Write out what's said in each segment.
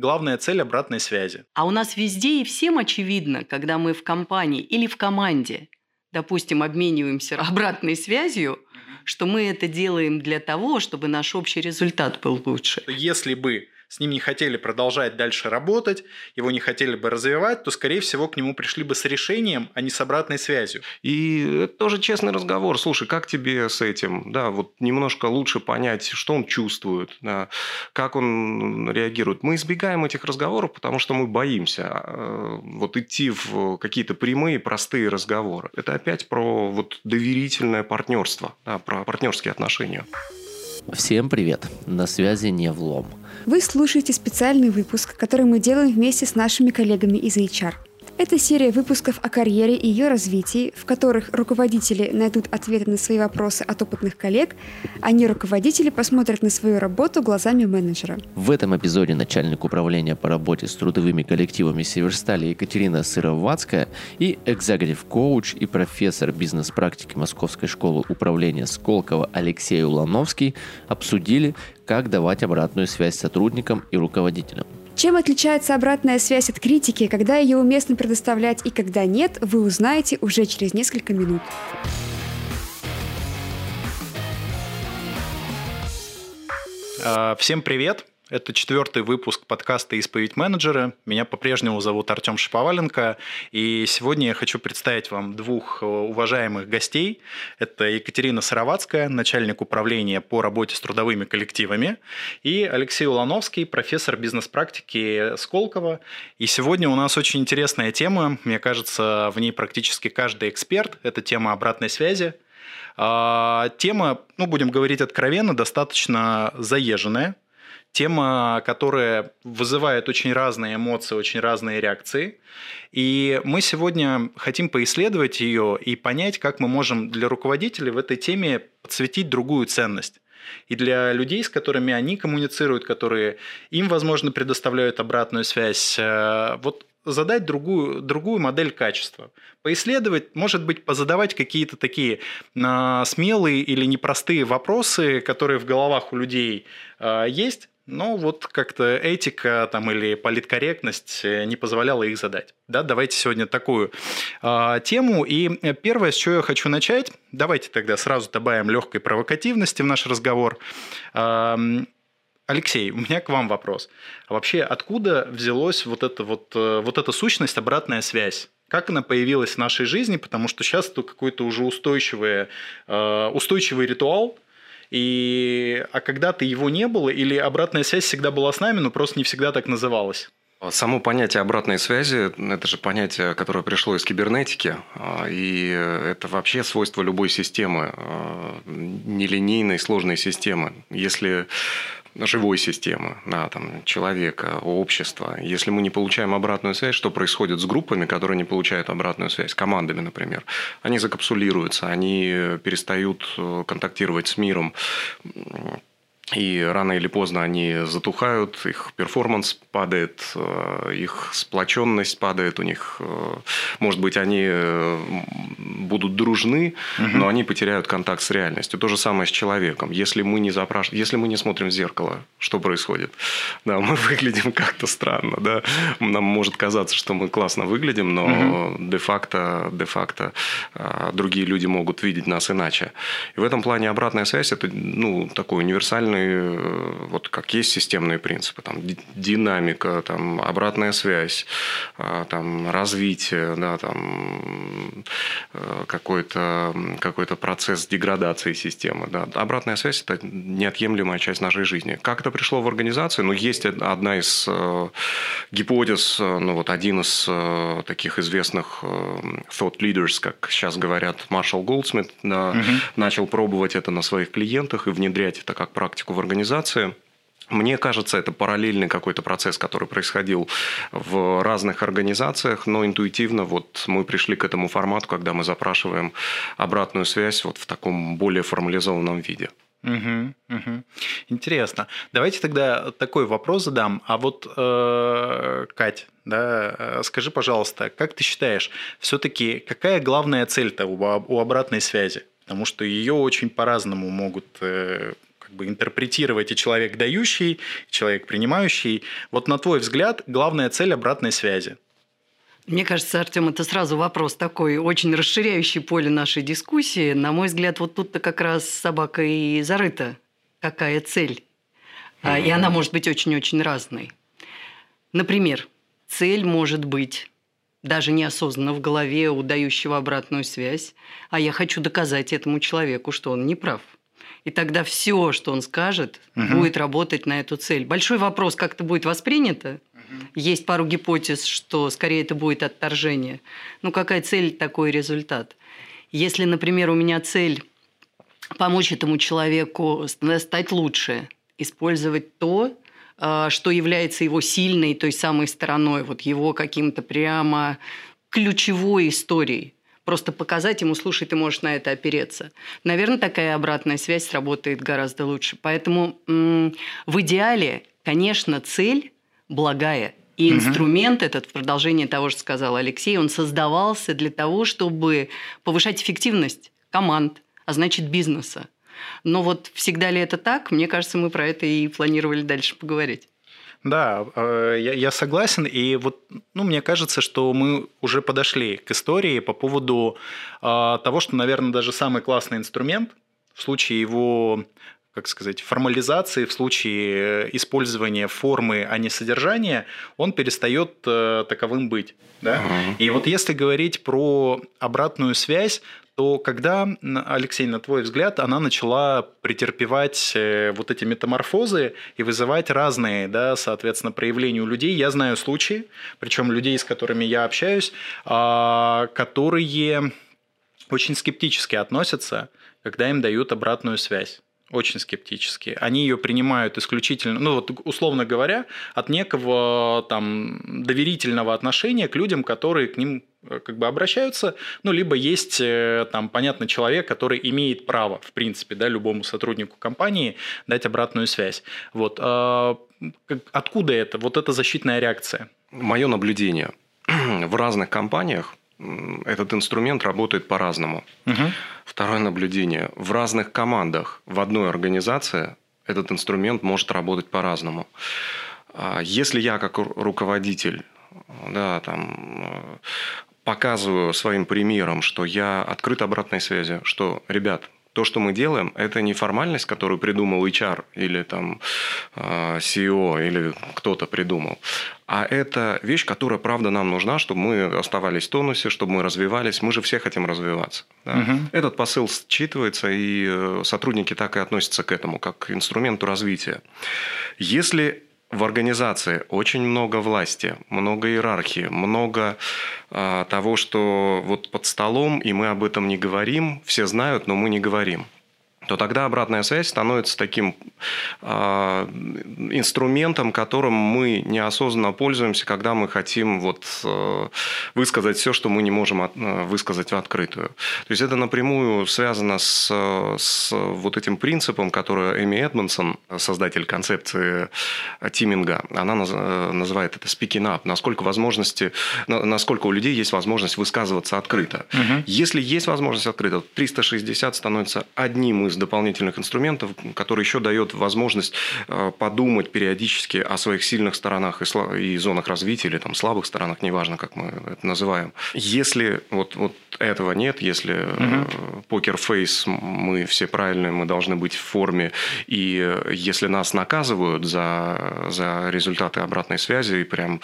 главная цель обратной связи? А у нас везде и всем очевидно, когда мы в компании или в команде, допустим, обмениваемся обратной связью, что мы это делаем для того, чтобы наш общий результат был лучше. Если бы с ним не хотели продолжать дальше работать, его не хотели бы развивать, то, скорее всего, к нему пришли бы с решением, а не с обратной связью. И это тоже честный разговор. Слушай, как тебе с этим? Да, вот немножко лучше понять, что он чувствует, да, как он реагирует. Мы избегаем этих разговоров, потому что мы боимся а, вот идти в какие-то прямые, простые разговоры. Это опять про вот доверительное партнерство, да, про партнерские отношения. Всем привет! На связи не влом. Вы слушаете специальный выпуск, который мы делаем вместе с нашими коллегами из HR – это серия выпусков о карьере и ее развитии, в которых руководители найдут ответы на свои вопросы от опытных коллег, а не руководители посмотрят на свою работу глазами менеджера. В этом эпизоде начальник управления по работе с трудовыми коллективами Северстали Екатерина Сыроватская и экзекутив коуч и профессор бизнес-практики Московской школы управления Сколково Алексей Улановский обсудили, как давать обратную связь сотрудникам и руководителям. Чем отличается обратная связь от критики, когда ее уместно предоставлять и когда нет, вы узнаете уже через несколько минут. А, всем привет! Это четвертый выпуск подкаста «Исповедь менеджера». Меня по-прежнему зовут Артем Шиповаленко. И сегодня я хочу представить вам двух э, уважаемых гостей. Это Екатерина Сыроватская, начальник управления по работе с трудовыми коллективами, и Алексей Улановский, профессор бизнес-практики Сколково. И сегодня у нас очень интересная тема. Мне кажется, в ней практически каждый эксперт. Это тема обратной связи. А, тема, ну, будем говорить откровенно, достаточно заезженная Тема, которая вызывает очень разные эмоции, очень разные реакции. И мы сегодня хотим поисследовать ее и понять, как мы можем для руководителей в этой теме подсветить другую ценность. И для людей, с которыми они коммуницируют, которые им, возможно, предоставляют обратную связь, э, вот задать другую, другую модель качества. Поисследовать, может быть, позадавать какие-то такие э, смелые или непростые вопросы, которые в головах у людей э, есть, но вот как-то этика там, или политкорректность э, не позволяла их задать. Да, давайте сегодня такую э, тему. И первое, с чего я хочу начать, давайте тогда сразу добавим легкой провокативности в наш разговор. Э, Алексей, у меня к вам вопрос. А вообще, откуда взялась вот эта, вот, э, вот эта сущность, обратная связь? Как она появилась в нашей жизни? Потому что сейчас это какой-то уже устойчивый, э, устойчивый ритуал – и, а когда-то его не было, или обратная связь всегда была с нами, но просто не всегда так называлась? Само понятие обратной связи – это же понятие, которое пришло из кибернетики, а, и это вообще свойство любой системы, а, нелинейной сложной системы. Если живой системы, да, там, человека, общества. Если мы не получаем обратную связь, что происходит с группами, которые не получают обратную связь, командами, например? Они закапсулируются, они перестают э, контактировать с миром, и рано или поздно они затухают, их перформанс падает, э, их сплоченность падает, у них, э, может быть, они будут дружны, угу. но они потеряют контакт с реальностью. То же самое с человеком. Если мы не запраш... если мы не смотрим в зеркало, что происходит? Да, мы выглядим как-то странно, да. Нам может казаться, что мы классно выглядим, но угу. де-факто, де-факто другие люди могут видеть нас иначе. И в этом плане обратная связь – это ну, такой универсальный системные, вот как есть системные принципы, там динамика, там обратная связь, а, там развитие, да, там э, какой-то какой процесс деградации системы. Да. Обратная связь – это неотъемлемая часть нашей жизни. Как это пришло в организацию? Ну, есть одна из э, гипотез, э, ну, вот один из таких известных thought leaders, как сейчас говорят, Маршал Голдсмит, да, угу. начал пробовать это на своих клиентах и внедрять это как практику в организации. Мне кажется, это параллельный какой-то процесс, который происходил в разных организациях, но интуитивно вот мы пришли к этому формату, когда мы запрашиваем обратную связь вот в таком более формализованном виде. Угу, угу. Интересно. Давайте тогда такой вопрос задам. А вот, э, Кать, да, э, скажи, пожалуйста, как ты считаешь, все-таки какая главная цель-то у, у обратной связи? Потому что ее очень по-разному могут э, как бы интерпретировать и человек дающий, и человек принимающий. Вот на твой взгляд, главная цель обратной связи – мне кажется, Артем, это сразу вопрос такой, очень расширяющий поле нашей дискуссии. На мой взгляд, вот тут-то как раз собака и зарыта. Какая цель? Mm-hmm. И она может быть очень-очень разной. Например, цель может быть даже неосознанно в голове у дающего обратную связь, а я хочу доказать этому человеку, что он не прав. И тогда все, что он скажет, угу. будет работать на эту цель. Большой вопрос, как это будет воспринято, есть пару гипотез, что скорее это будет отторжение. Ну, какая цель, такой результат. Если, например, у меня цель помочь этому человеку стать лучше, использовать то, а, что является его сильной, той самой стороной, вот его каким-то прямо ключевой историей. Просто показать ему, слушай, ты можешь на это опереться. Наверное, такая обратная связь сработает гораздо лучше. Поэтому в идеале, конечно, цель благая. И инструмент этот, в продолжение того, что сказал Алексей, он создавался для того, чтобы повышать эффективность команд, а значит бизнеса. Но вот всегда ли это так? Мне кажется, мы про это и планировали дальше поговорить. Да, э, я, я согласен. И вот, ну, мне кажется, что мы уже подошли к истории по поводу э, того, что, наверное, даже самый классный инструмент в случае его как сказать, формализации, в случае э, использования формы, а не содержания, он перестает э, таковым быть. Да? Uh-huh. И вот если говорить про обратную связь, то когда, Алексей, на твой взгляд, она начала претерпевать э, вот эти метаморфозы и вызывать разные, да, соответственно, проявления у людей, я знаю случаи, причем людей, с которыми я общаюсь, а, которые очень скептически относятся, когда им дают обратную связь очень скептически. Они ее принимают исключительно, ну вот условно говоря, от некого там доверительного отношения к людям, которые к ним как бы обращаются, ну, либо есть э, там, понятно, человек, который имеет право, в принципе, да, любому сотруднику компании дать обратную связь. Вот. А, откуда это? Вот эта защитная реакция? Мое наблюдение. В разных компаниях этот инструмент работает по-разному. Угу. Второе наблюдение. В разных командах в одной организации этот инструмент может работать по-разному. А если я как руководитель да, там, показываю своим примером, что я открыт обратной связи, что, ребят, то, что мы делаем, это не формальность, которую придумал HR или там а, CEO или кто-то придумал, а это вещь, которая, правда, нам нужна, чтобы мы оставались в тонусе, чтобы мы развивались. Мы же все хотим развиваться. Да? Угу. Этот посыл считывается, и э, сотрудники так и относятся к этому, как к инструменту развития. Если в организации. Очень много власти, много иерархии, много э, того, что вот под столом, и мы об этом не говорим, все знают, но мы не говорим то тогда обратная связь становится таким э, инструментом, которым мы неосознанно пользуемся, когда мы хотим вот, э, высказать все, что мы не можем от, э, высказать в открытую. То есть это напрямую связано с, с вот этим принципом, который Эми Эдмонсон, создатель концепции тиминга, она наз, э, называет это speaking up, насколько возможности, насколько у людей есть возможность высказываться открыто. Угу. Если есть возможность открыто, 360 становится одним из дополнительных инструментов, который еще дает возможность э, подумать периодически о своих сильных сторонах и, зонах развития, или там слабых сторонах, неважно, как мы это называем. Если вот, вот этого нет, если угу. покер-фейс, мы все правильные, мы должны быть в форме, и э, если нас наказывают за, за результаты обратной связи, и прям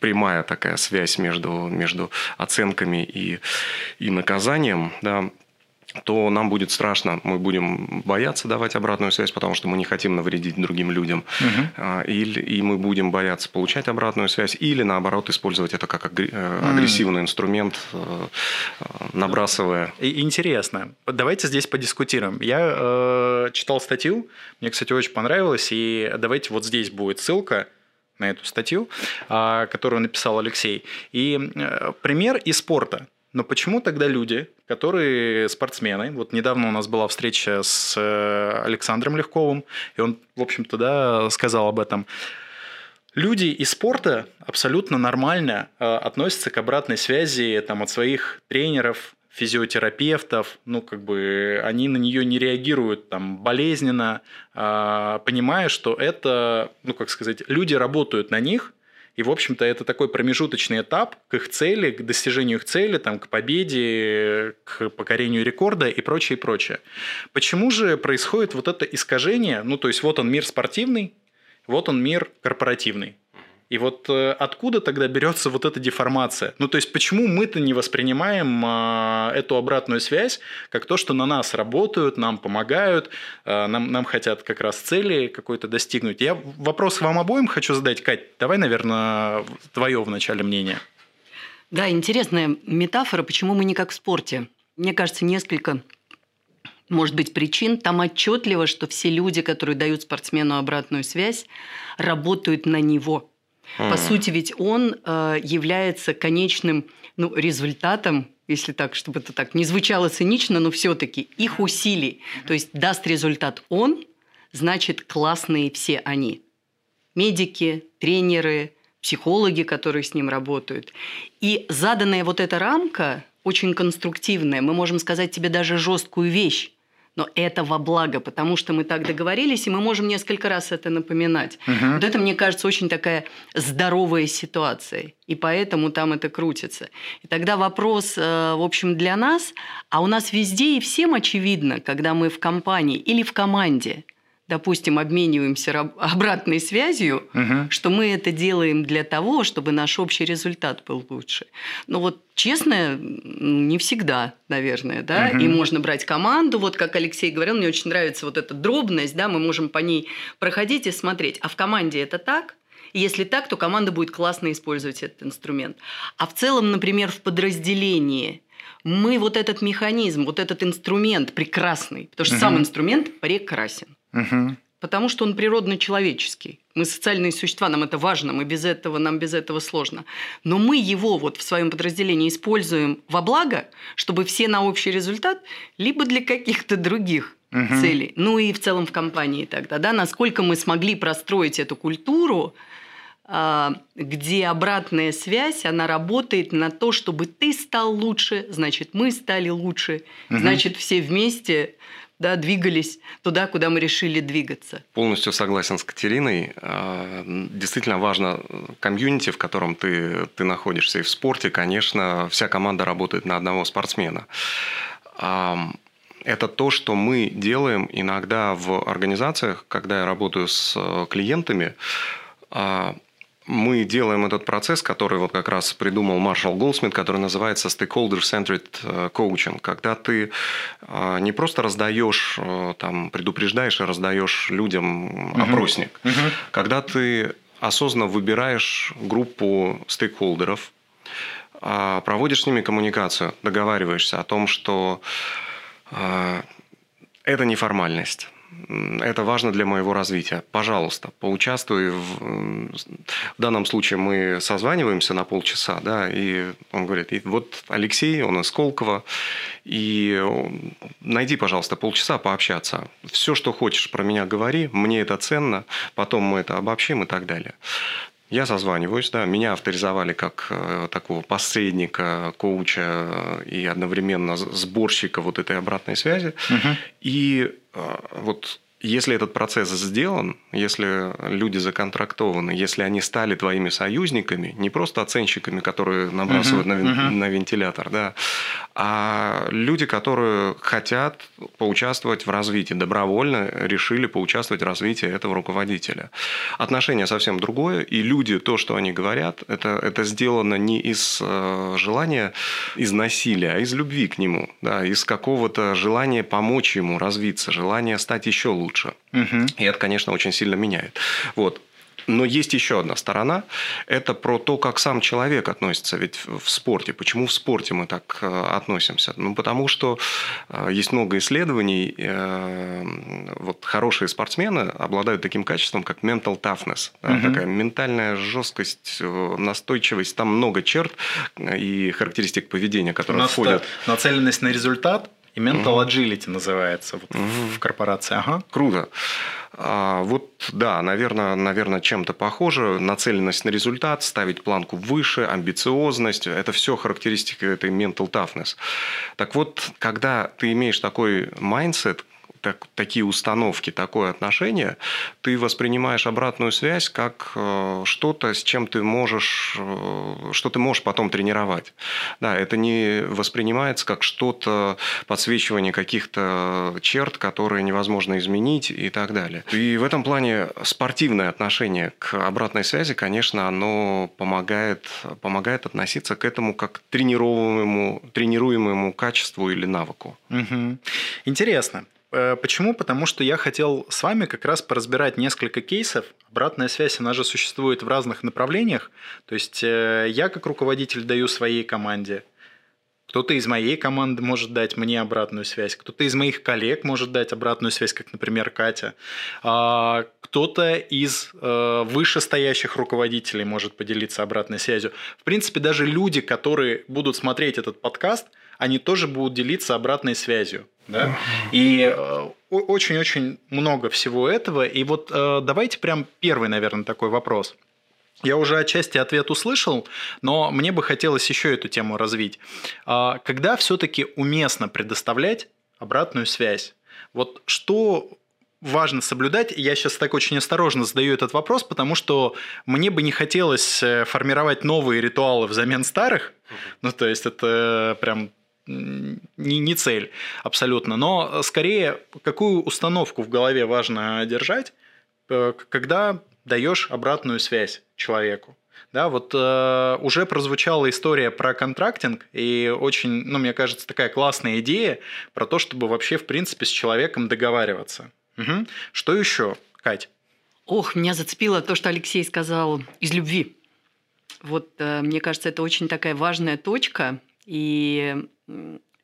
прямая такая связь между, между оценками и, и наказанием, да, то нам будет страшно, мы будем бояться давать обратную связь, потому что мы не хотим навредить другим людям, угу. или, и мы будем бояться получать обратную связь, или наоборот использовать это как э, агрессивный инструмент, э, набрасывая. Интересно. Давайте здесь подискутируем. Я э, читал статью, мне, кстати, очень понравилось, и давайте вот здесь будет ссылка на эту статью, э, которую написал Алексей. И э, пример из спорта. Но почему тогда люди, которые спортсмены, вот недавно у нас была встреча с э, Александром Легковым, и он, в общем-то, да, сказал об этом, люди из спорта абсолютно нормально э, относятся к обратной связи там, от своих тренеров, физиотерапевтов, ну, как бы они на нее не реагируют там болезненно, а, понимая, что это, ну, как сказать, люди работают на них, и, в общем-то, это такой промежуточный этап к их цели, к достижению их цели, там, к победе, к покорению рекорда и прочее, прочее. Почему же происходит вот это искажение? Ну, то есть, вот он мир спортивный, вот он мир корпоративный. И вот э, откуда тогда берется вот эта деформация? Ну, то есть, почему мы-то не воспринимаем э, эту обратную связь как то, что на нас работают, нам помогают, э, нам, нам хотят как раз цели какой-то достигнуть? Я вопрос вам обоим хочу задать. Кать, давай, наверное, твое вначале мнение. Да, интересная метафора, почему мы не как в спорте. Мне кажется, несколько может быть, причин. Там отчетливо, что все люди, которые дают спортсмену обратную связь, работают на него – по сути, ведь он э, является конечным ну, результатом, если так, чтобы это так не звучало цинично, но все-таки их усилий. То есть даст результат он, значит классные все они. Медики, тренеры, психологи, которые с ним работают. И заданная вот эта рамка очень конструктивная. Мы можем сказать тебе даже жесткую вещь но это во благо, потому что мы так договорились, и мы можем несколько раз это напоминать. Угу. Вот это, мне кажется, очень такая здоровая ситуация, и поэтому там это крутится. И тогда вопрос, э, в общем, для нас, а у нас везде и всем очевидно, когда мы в компании или в команде – допустим, обмениваемся обратной связью, угу. что мы это делаем для того, чтобы наш общий результат был лучше. Но вот честно, не всегда, наверное, да, угу. и можно брать команду, вот как Алексей говорил, мне очень нравится вот эта дробность, да, мы можем по ней проходить и смотреть, а в команде это так, и если так, то команда будет классно использовать этот инструмент. А в целом, например, в подразделении мы вот этот механизм, вот этот инструмент прекрасный, потому что угу. сам инструмент прекрасен. Угу. Потому что он природно-человеческий. Мы социальные существа, нам это важно, мы без этого, нам без этого сложно. Но мы его вот в своем подразделении используем во благо, чтобы все на общий результат, либо для каких-то других угу. целей. Ну и в целом в компании тогда, да, насколько мы смогли простроить эту культуру, а, где обратная связь, она работает на то, чтобы ты стал лучше, значит, мы стали лучше, угу. значит, все вместе да, двигались туда, куда мы решили двигаться. Полностью согласен с Катериной. А, действительно важно комьюнити, в котором ты, ты находишься. И в спорте, конечно, вся команда работает на одного спортсмена. Это то, что мы делаем иногда в организациях, когда я работаю с э, клиентами а, мы делаем этот процесс, который вот как раз придумал Маршал Голдсмит, который называется stakeholder-centered э, coaching, когда ты э, не просто раздаешь, э, там, предупреждаешь и раздаешь людям опросник, угу. Угу. когда ты осознанно выбираешь группу стейкхолдеров, а, проводишь с ними коммуникацию, договариваешься о том, что это не формальность это важно для моего развития. Пожалуйста, поучаствуй. В, в данном случае мы созваниваемся на полчаса, да, и он говорит, и вот Алексей, он из Сколково, и найди, пожалуйста, полчаса пообщаться. Все, что хочешь про меня говори, мне это ценно, потом мы это обобщим и так далее. Я созваниваюсь, да, меня авторизовали как э, такого посредника, коуча и одновременно сборщика вот этой обратной связи. Угу. И вот если этот процесс сделан, если люди законтрактованы, если они стали твоими союзниками, не просто оценщиками, которые набрасывают uh-huh, на, uh-huh. на вентилятор, да, а люди, которые хотят поучаствовать в развитии, добровольно решили поучаствовать в развитии этого руководителя. Отношение совсем другое, и люди, то, что они говорят, это, это сделано не из э, желания, из насилия, а из любви к нему, да, из какого-то желания помочь ему развиться, желания стать еще лучше лучше. Угу. И это, конечно, очень сильно меняет. Вот. Но есть еще одна сторона. Это про то, как сам человек относится ведь в спорте. Почему в спорте мы так э, относимся? Ну, потому что э, есть много исследований. Э, вот хорошие спортсмены обладают таким качеством, как mental toughness. Угу. Такая ментальная жесткость, настойчивость. Там много черт и характеристик поведения, которые входят. Нацеленность на результат, И Mental. Agility называется вот в корпорации. Ага. Круто. А, вот, да, наверное, наверное, чем-то похоже. Нацеленность на результат, ставить планку выше, амбициозность – это все характеристики этой mental toughness. Так вот, когда ты имеешь такой mindset, так, такие установки, такое отношение, ты воспринимаешь обратную связь как э, что-то, с чем ты можешь, э, что ты можешь потом тренировать. Да, это не воспринимается как что-то, подсвечивание каких-то черт, которые невозможно изменить и так далее. И в этом плане спортивное отношение к обратной связи, конечно, оно помогает, помогает относиться к этому как к тренируемому, тренируемому качеству или навыку. Угу. Интересно. Э, почему? Потому что я хотел с вами как раз поразбирать несколько кейсов. Обратная связь, она же существует в разных направлениях. То есть э, я как руководитель даю своей команде, кто-то из моей команды может дать мне обратную связь, кто-то из моих коллег может дать обратную связь, как, например, Катя. А кто-то из э, вышестоящих руководителей может поделиться обратной связью. В принципе, даже люди, которые будут смотреть этот подкаст, они тоже будут делиться обратной связью. Да? И э, очень-очень много всего этого. И вот э, давайте прям первый, наверное, такой вопрос. Я уже отчасти ответ услышал, но мне бы хотелось еще эту тему развить. А когда все-таки уместно предоставлять обратную связь? Вот что важно соблюдать. Я сейчас так очень осторожно задаю этот вопрос, потому что мне бы не хотелось э, формировать новые ритуалы взамен старых. Ну, то есть это прям не, не цель абсолютно, но скорее какую установку в голове важно держать, э, когда даешь обратную связь человеку. Да, вот э, уже прозвучала история про контрактинг, и очень, ну, мне кажется, такая классная идея про то, чтобы вообще, в принципе, с человеком договариваться. Угу. Что еще, Кать? Ох, меня зацепило то, что Алексей сказал из любви. Вот э, мне кажется, это очень такая важная точка, и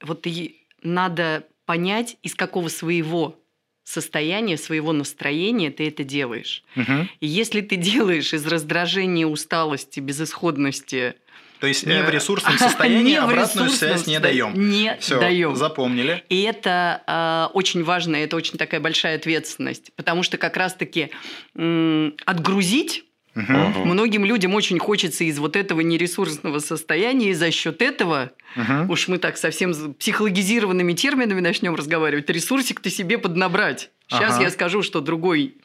вот и надо понять, из какого своего состояния, своего настроения ты это делаешь. Угу. И если ты делаешь из раздражения, усталости, безысходности, то есть не в э, ресурсном состоянии не обратную связь не даем. Не Все, даем. Запомнили. И это э, очень важно, это очень такая большая ответственность, потому что как раз-таки э, отгрузить Угу. Многим людям очень хочется из вот этого нересурсного состояния, и за счет этого, угу. уж мы так совсем психологизированными терминами начнем разговаривать, ресурсик ты себе поднабрать. Сейчас ага. я скажу, что другой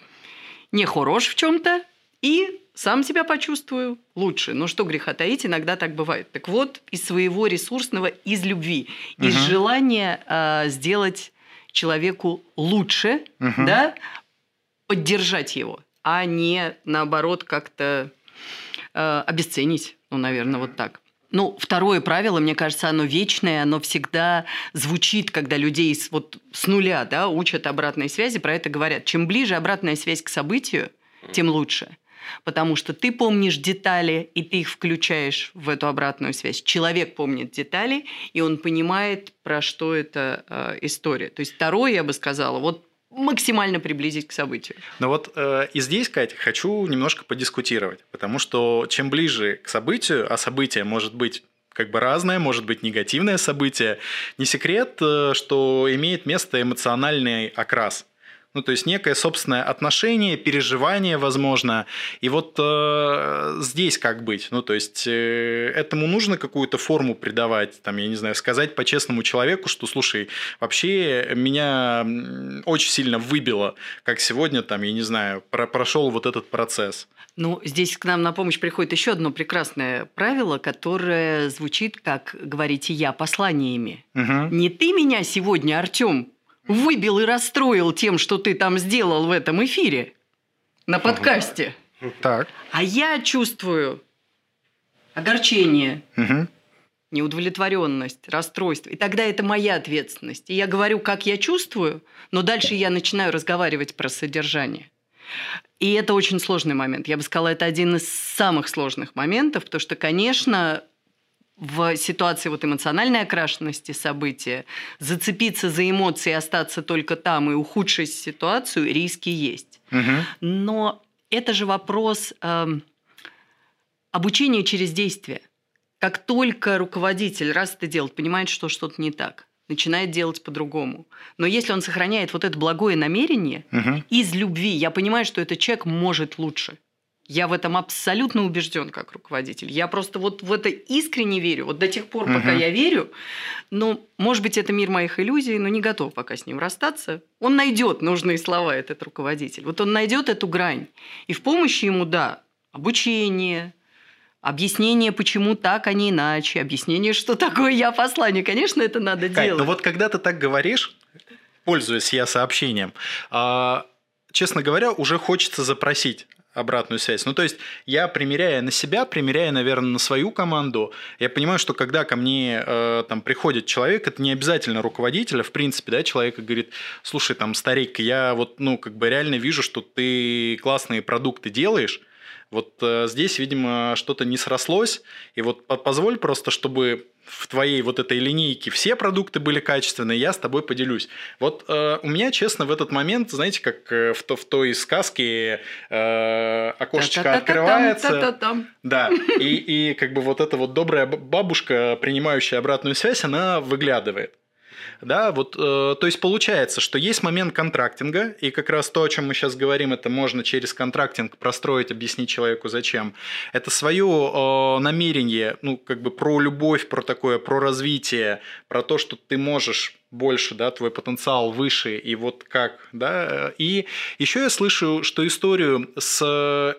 не хорош в чем-то, и сам себя почувствую лучше. Но что греха таить, иногда так бывает. Так вот, из своего ресурсного, из любви, угу. из желания э, сделать человеку лучше, угу. да, поддержать его а не наоборот как-то э, обесценить. Ну, наверное, вот так. Ну, второе правило, мне кажется, оно вечное, оно всегда звучит, когда людей с, вот, с нуля да, учат обратной связи, про это говорят. Чем ближе обратная связь к событию, тем лучше. Потому что ты помнишь детали, и ты их включаешь в эту обратную связь. Человек помнит детали, и он понимает, про что эта э, история. То есть второе, я бы сказала, вот максимально приблизить к событию. Ну вот э, и здесь, Катя, хочу немножко подискутировать, потому что чем ближе к событию, а событие может быть как бы разное, может быть негативное событие, не секрет, э, что имеет место эмоциональный окрас. Ну, то есть некое собственное отношение, переживание, возможно. И вот э, здесь как быть? Ну, то есть э, этому нужно какую-то форму придавать, там, я не знаю, сказать по-честному человеку, что, слушай, вообще меня очень сильно выбило, как сегодня, там, я не знаю, про прошел вот этот процесс. Ну, здесь к нам на помощь приходит еще одно прекрасное правило, которое звучит, как говорите я, посланиями. Угу. Не ты меня сегодня, Артем, выбил и расстроил тем, что ты там сделал в этом эфире на подкасте. Так. А я чувствую огорчение, угу. неудовлетворенность, расстройство. И тогда это моя ответственность. И я говорю, как я чувствую, но дальше я начинаю разговаривать про содержание. И это очень сложный момент. Я бы сказала, это один из самых сложных моментов, потому что, конечно, в ситуации вот эмоциональной окрашенности события зацепиться за эмоции остаться только там и ухудшить ситуацию, риски есть. Угу. Но это же вопрос э, обучения через действие. Как только руководитель раз это делает, понимает, что что-то не так, начинает делать по-другому. Но если он сохраняет вот это благое намерение Мгм. из любви, я понимаю, что этот человек может лучше. Я в этом абсолютно убежден как руководитель. Я просто вот в это искренне верю. Вот до тех пор, пока Мгм. я верю, ну, может быть, это мир моих иллюзий, но не готов пока с ним расстаться. Он найдет нужные слова, этот руководитель. Вот он найдет эту грань. И в помощи ему, да, обучение, объяснение, почему так, а не иначе, объяснение, что такое я послание. Конечно, это надо Кать, делать. ну вот когда ты так говоришь, пользуясь я сообщением, а, честно говоря, уже хочется запросить обратную связь. Ну, то есть, я, примеряя на себя, примеряя, наверное, на свою команду, я понимаю, что когда ко мне э, там приходит человек, это не обязательно руководитель, а в принципе, да, человек говорит, слушай, там, старик, я вот, ну, как бы реально вижу, что ты классные продукты делаешь, вот э, здесь, видимо, что-то не срослось, и вот по- позволь просто, чтобы в твоей вот этой линейке все продукты были качественные, я с тобой поделюсь. Вот э, у меня, честно, в этот момент, знаете, как э, в, то, в той сказке э, окошечко открывается, та-та-там. да, и, и как бы вот эта вот добрая бабушка, принимающая обратную связь, она выглядывает. Да, вот, э, то есть получается, что есть момент контрактинга, и как раз то, о чем мы сейчас говорим, это можно через контрактинг простроить, объяснить человеку зачем. Это свое э, намерение, ну, как бы про любовь, про такое, про развитие, про то, что ты можешь больше, да, твой потенциал выше, и вот как, да. И еще я слышу, что историю с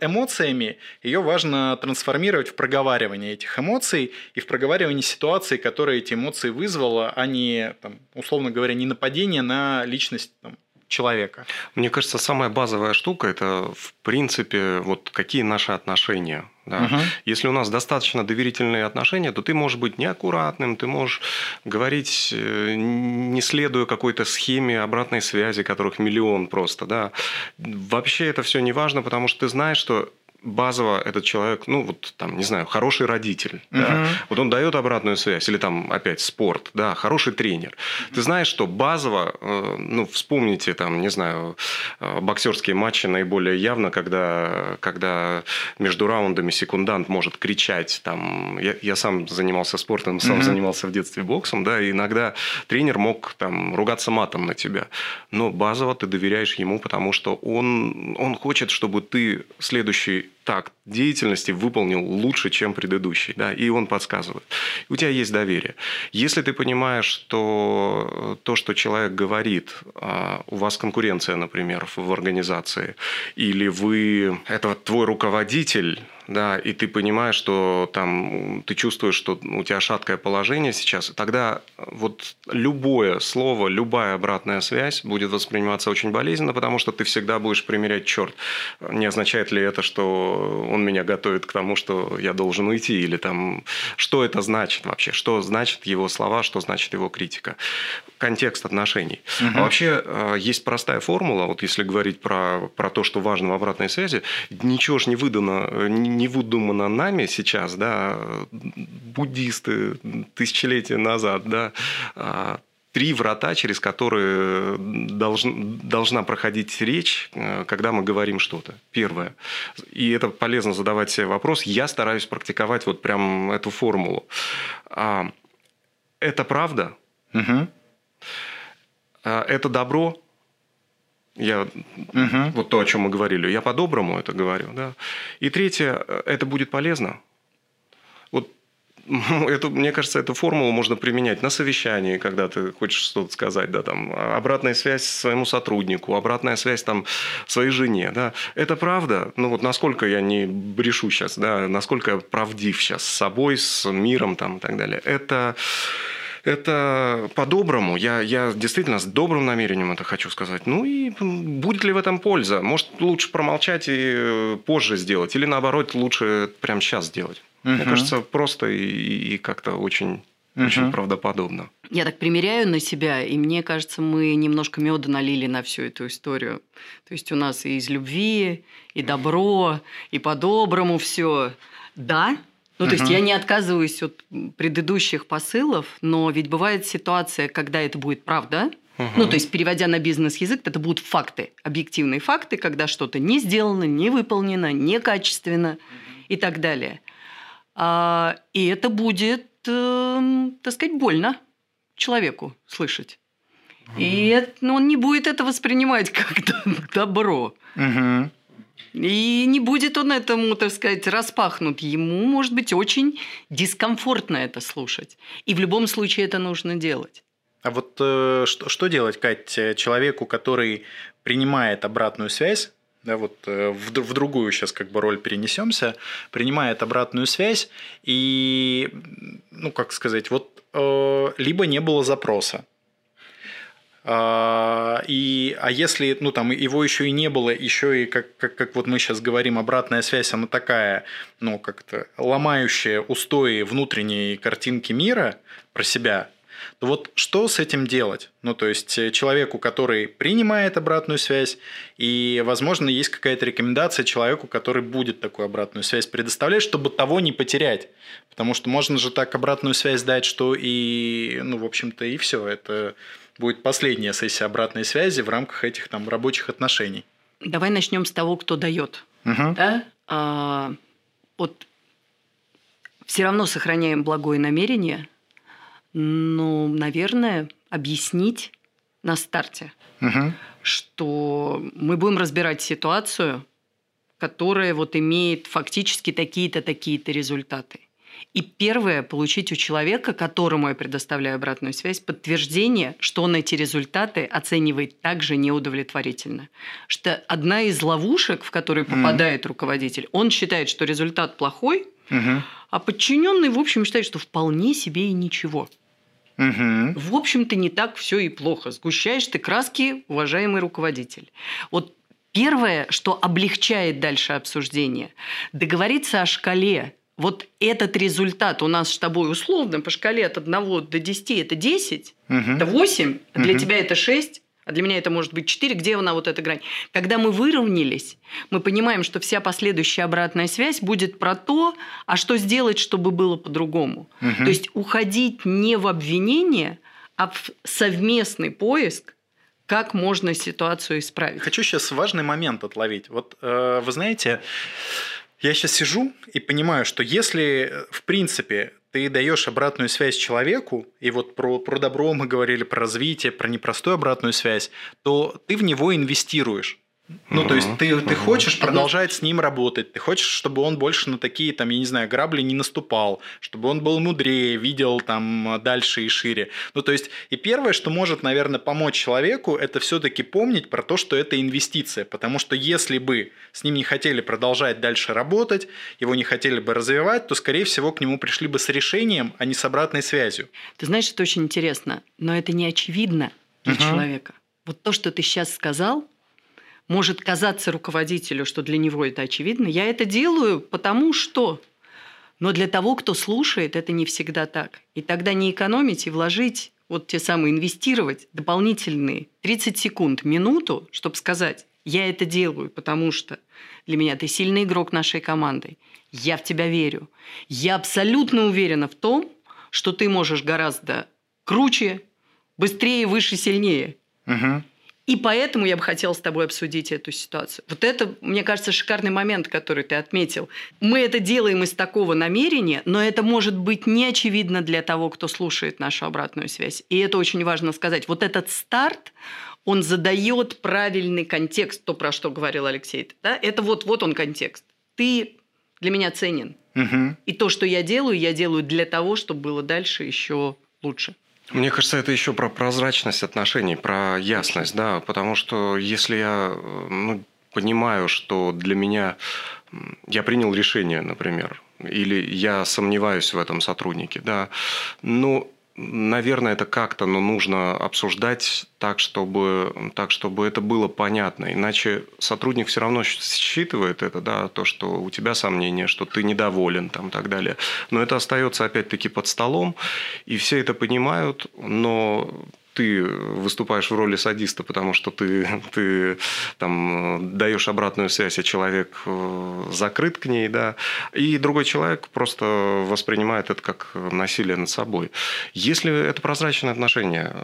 эмоциями, ее важно трансформировать в проговаривание этих эмоций и в проговаривание ситуации, которая эти эмоции вызвала, а не, там, условно говоря, не нападение на личность там, человека. Мне кажется, самая базовая штука – это, в принципе, вот какие наши отношения. Да. Мгм. Если у нас достаточно доверительные отношения, то ты можешь быть неаккуратным, ты можешь говорить, э, не следуя какой-то схеме обратной связи, которых миллион просто. Да. Вообще это все не важно, потому что ты знаешь, что базово этот человек, ну вот там, не знаю, хороший родитель, да, Мгм. вот он дает обратную связь, или там опять спорт, да, хороший тренер. Ты знаешь, что базово, э, ну вспомните там, не знаю, э, боксерские матчи наиболее явно, когда, когда между раундами секундант может кричать, там, я, я сам занимался спортом, сам Мгм. занимался в детстве боксом, да, и иногда тренер мог там ругаться матом на тебя, но базово ты доверяешь ему, потому что он, он хочет, чтобы ты следующий такт деятельности выполнил лучше, чем предыдущий, да, и он подсказывает. У тебя есть доверие. Если ты понимаешь, что то, что человек говорит, а, у вас конкуренция, например, в организации, или вы, это твой руководитель, да, и ты понимаешь, что там ты чувствуешь, что у тебя шаткое положение сейчас, тогда вот любое слово, любая обратная связь будет восприниматься очень болезненно, потому что ты всегда будешь примерять черт. Не означает ли это, что он меня готовит к тому, что я должен уйти, или там, что это значит вообще, что значит его слова, что значит его критика, контекст отношений. Мгм. А вообще э, есть простая формула, вот если говорить про, про то, что важно в обратной связи, ничего ж не выдано, э, не не выдумано нами сейчас, да, буддисты тысячелетия назад, да, а, три врата, через которые должн, должна проходить речь, э, когда мы говорим что-то. Первое. И это полезно задавать себе вопрос. Я стараюсь практиковать вот прям эту формулу. А, Это правда? А, Это добро? Я Мгм. вот то, о чем мы говорили, я по-доброму это говорю, да. И третье, э, это будет полезно. Вот это, мне кажется, эту формулу можно применять на совещании, когда ты хочешь что-то сказать, да, там, обратная связь своему сотруднику, обратная связь там своей жене, да. Это правда, ну вот насколько я не брешу сейчас, да, насколько я правдив сейчас с собой, с миром там и так далее. Это это по-доброму. Я, я действительно с добрым намерением это хочу сказать. Ну и будет ли в этом польза? Может, лучше промолчать и э, позже сделать? Или наоборот, лучше прямо сейчас сделать? Мне Мгм. кажется, просто и, и как-то очень, очень Мгм. правдоподобно. Я так примеряю на себя, и мне кажется, мы немножко меда налили на всю эту историю. То есть у нас и из любви, и добро, и по-доброму все. Да, ну, то есть я не отказываюсь от предыдущих посылов, но ведь бывает ситуация, когда это будет правда. Ну, то есть, переводя на бизнес-язык, это будут факты, объективные факты, когда что-то не сделано, не выполнено, некачественно и так далее. А, и это будет, эм, так сказать, больно человеку слышать. И это, ну, он не будет это воспринимать как добро. Угу. И не будет он этому, так сказать, распахнут. Ему, может быть, очень дискомфортно это слушать. И в любом случае это нужно делать. А вот э, что, что делать, Кать, человеку, который принимает обратную связь, да, вот э, в, в другую сейчас как бы роль перенесемся, принимает обратную связь и, ну как сказать, вот э, либо не было запроса, и, а если, ну, там, его еще и не было, еще и, как, как, как вот мы сейчас говорим, обратная связь, она такая, ну, как-то ломающая устои внутренней картинки мира про себя, то вот что с этим делать? Ну, то есть, э, человеку, который принимает обратную связь, и, возможно, есть какая-то рекомендация человеку, который будет такую обратную связь предоставлять, чтобы того не потерять. Потому что можно же так обратную связь дать, что и, ну, в общем-то, и все. Это будет последняя сессия обратной связи в рамках этих там рабочих отношений. Давай начнем с того, кто дает. Угу. Да? А, вот все равно сохраняем благое намерение, но, наверное, объяснить на старте, угу. что мы будем разбирать ситуацию, которая вот имеет фактически такие-то, такие-то результаты. И первое, получить у человека, которому я предоставляю обратную связь, подтверждение, что он эти результаты оценивает также неудовлетворительно. Что одна из ловушек, в которую попадает mm. руководитель, он считает, что результат плохой, mm-hmm. а подчиненный, в общем, считает, что вполне себе и ничего. Угу. В общем-то, не так все и плохо. Сгущаешь ты краски, уважаемый руководитель. Вот первое, что облегчает дальше обсуждение, договориться о шкале вот этот результат у нас с тобой условно по шкале от 1 до 10 это 10, угу. это 8, а для угу. тебя это 6, а для меня это может быть 4. Где она вот эта грань? Когда мы выровнялись, мы понимаем, что вся последующая обратная связь будет про то, а что сделать, чтобы было по-другому. Угу. То есть уходить не в обвинение, а в совместный поиск как можно ситуацию исправить. Хочу сейчас важный момент отловить. Вот э, вы знаете, я сейчас сижу и понимаю, что если, в принципе, ты даешь обратную связь человеку, и вот про, про добро мы говорили, про развитие, про непростую обратную связь, то ты в него инвестируешь. Ну, то есть ты, ты хочешь продолжать с ним работать, ты хочешь, чтобы он больше на такие, там, я не знаю, грабли не наступал, чтобы он был мудрее, видел там дальше и шире. Ну, то есть, и первое, что может, наверное, помочь человеку, это все-таки помнить про то, что это инвестиция. Потому что если бы с ним не хотели продолжать дальше работать, его не хотели бы развивать, то, скорее всего, к нему пришли бы с решением, а не с обратной связью. Ты знаешь, это очень интересно, но это не очевидно для uh-huh. человека. Вот то, что ты сейчас сказал, может казаться руководителю, что для него это очевидно. Я это делаю, потому что... Но для того, кто слушает, это не всегда так. И тогда не экономить и вложить, вот те самые инвестировать дополнительные 30 секунд, минуту, чтобы сказать, я это делаю, потому что для меня ты сильный игрок нашей команды. Я в тебя верю. Я абсолютно уверена в том, что ты можешь гораздо круче, быстрее, выше, сильнее. Угу. И поэтому я бы хотела с тобой обсудить эту ситуацию. Вот это, мне кажется, шикарный момент, который ты отметил. Мы это делаем из такого намерения, но это может быть не очевидно для того, кто слушает нашу обратную связь. И это очень важно сказать. Вот этот старт, он задает правильный контекст, то, про что говорил Алексей. Да? Это вот, вот он контекст. Ты для меня ценен. Угу. И то, что я делаю, я делаю для того, чтобы было дальше еще лучше. Мне кажется, это еще про прозрачность отношений, про ясность, да, потому что если я ну, понимаю, что для меня я принял решение, например, или я сомневаюсь в этом сотруднике, да, но наверное, это как-то но нужно обсуждать так чтобы, так, чтобы это было понятно. Иначе сотрудник все равно считывает это, да, то, что у тебя сомнения, что ты недоволен там, и так далее. Но это остается опять-таки под столом, и все это понимают, но ты выступаешь в роли садиста, потому что ты, ты там даешь обратную связь, а человек э, закрыт к ней, да, и другой человек просто воспринимает это как насилие над собой. Если это прозрачное отношение,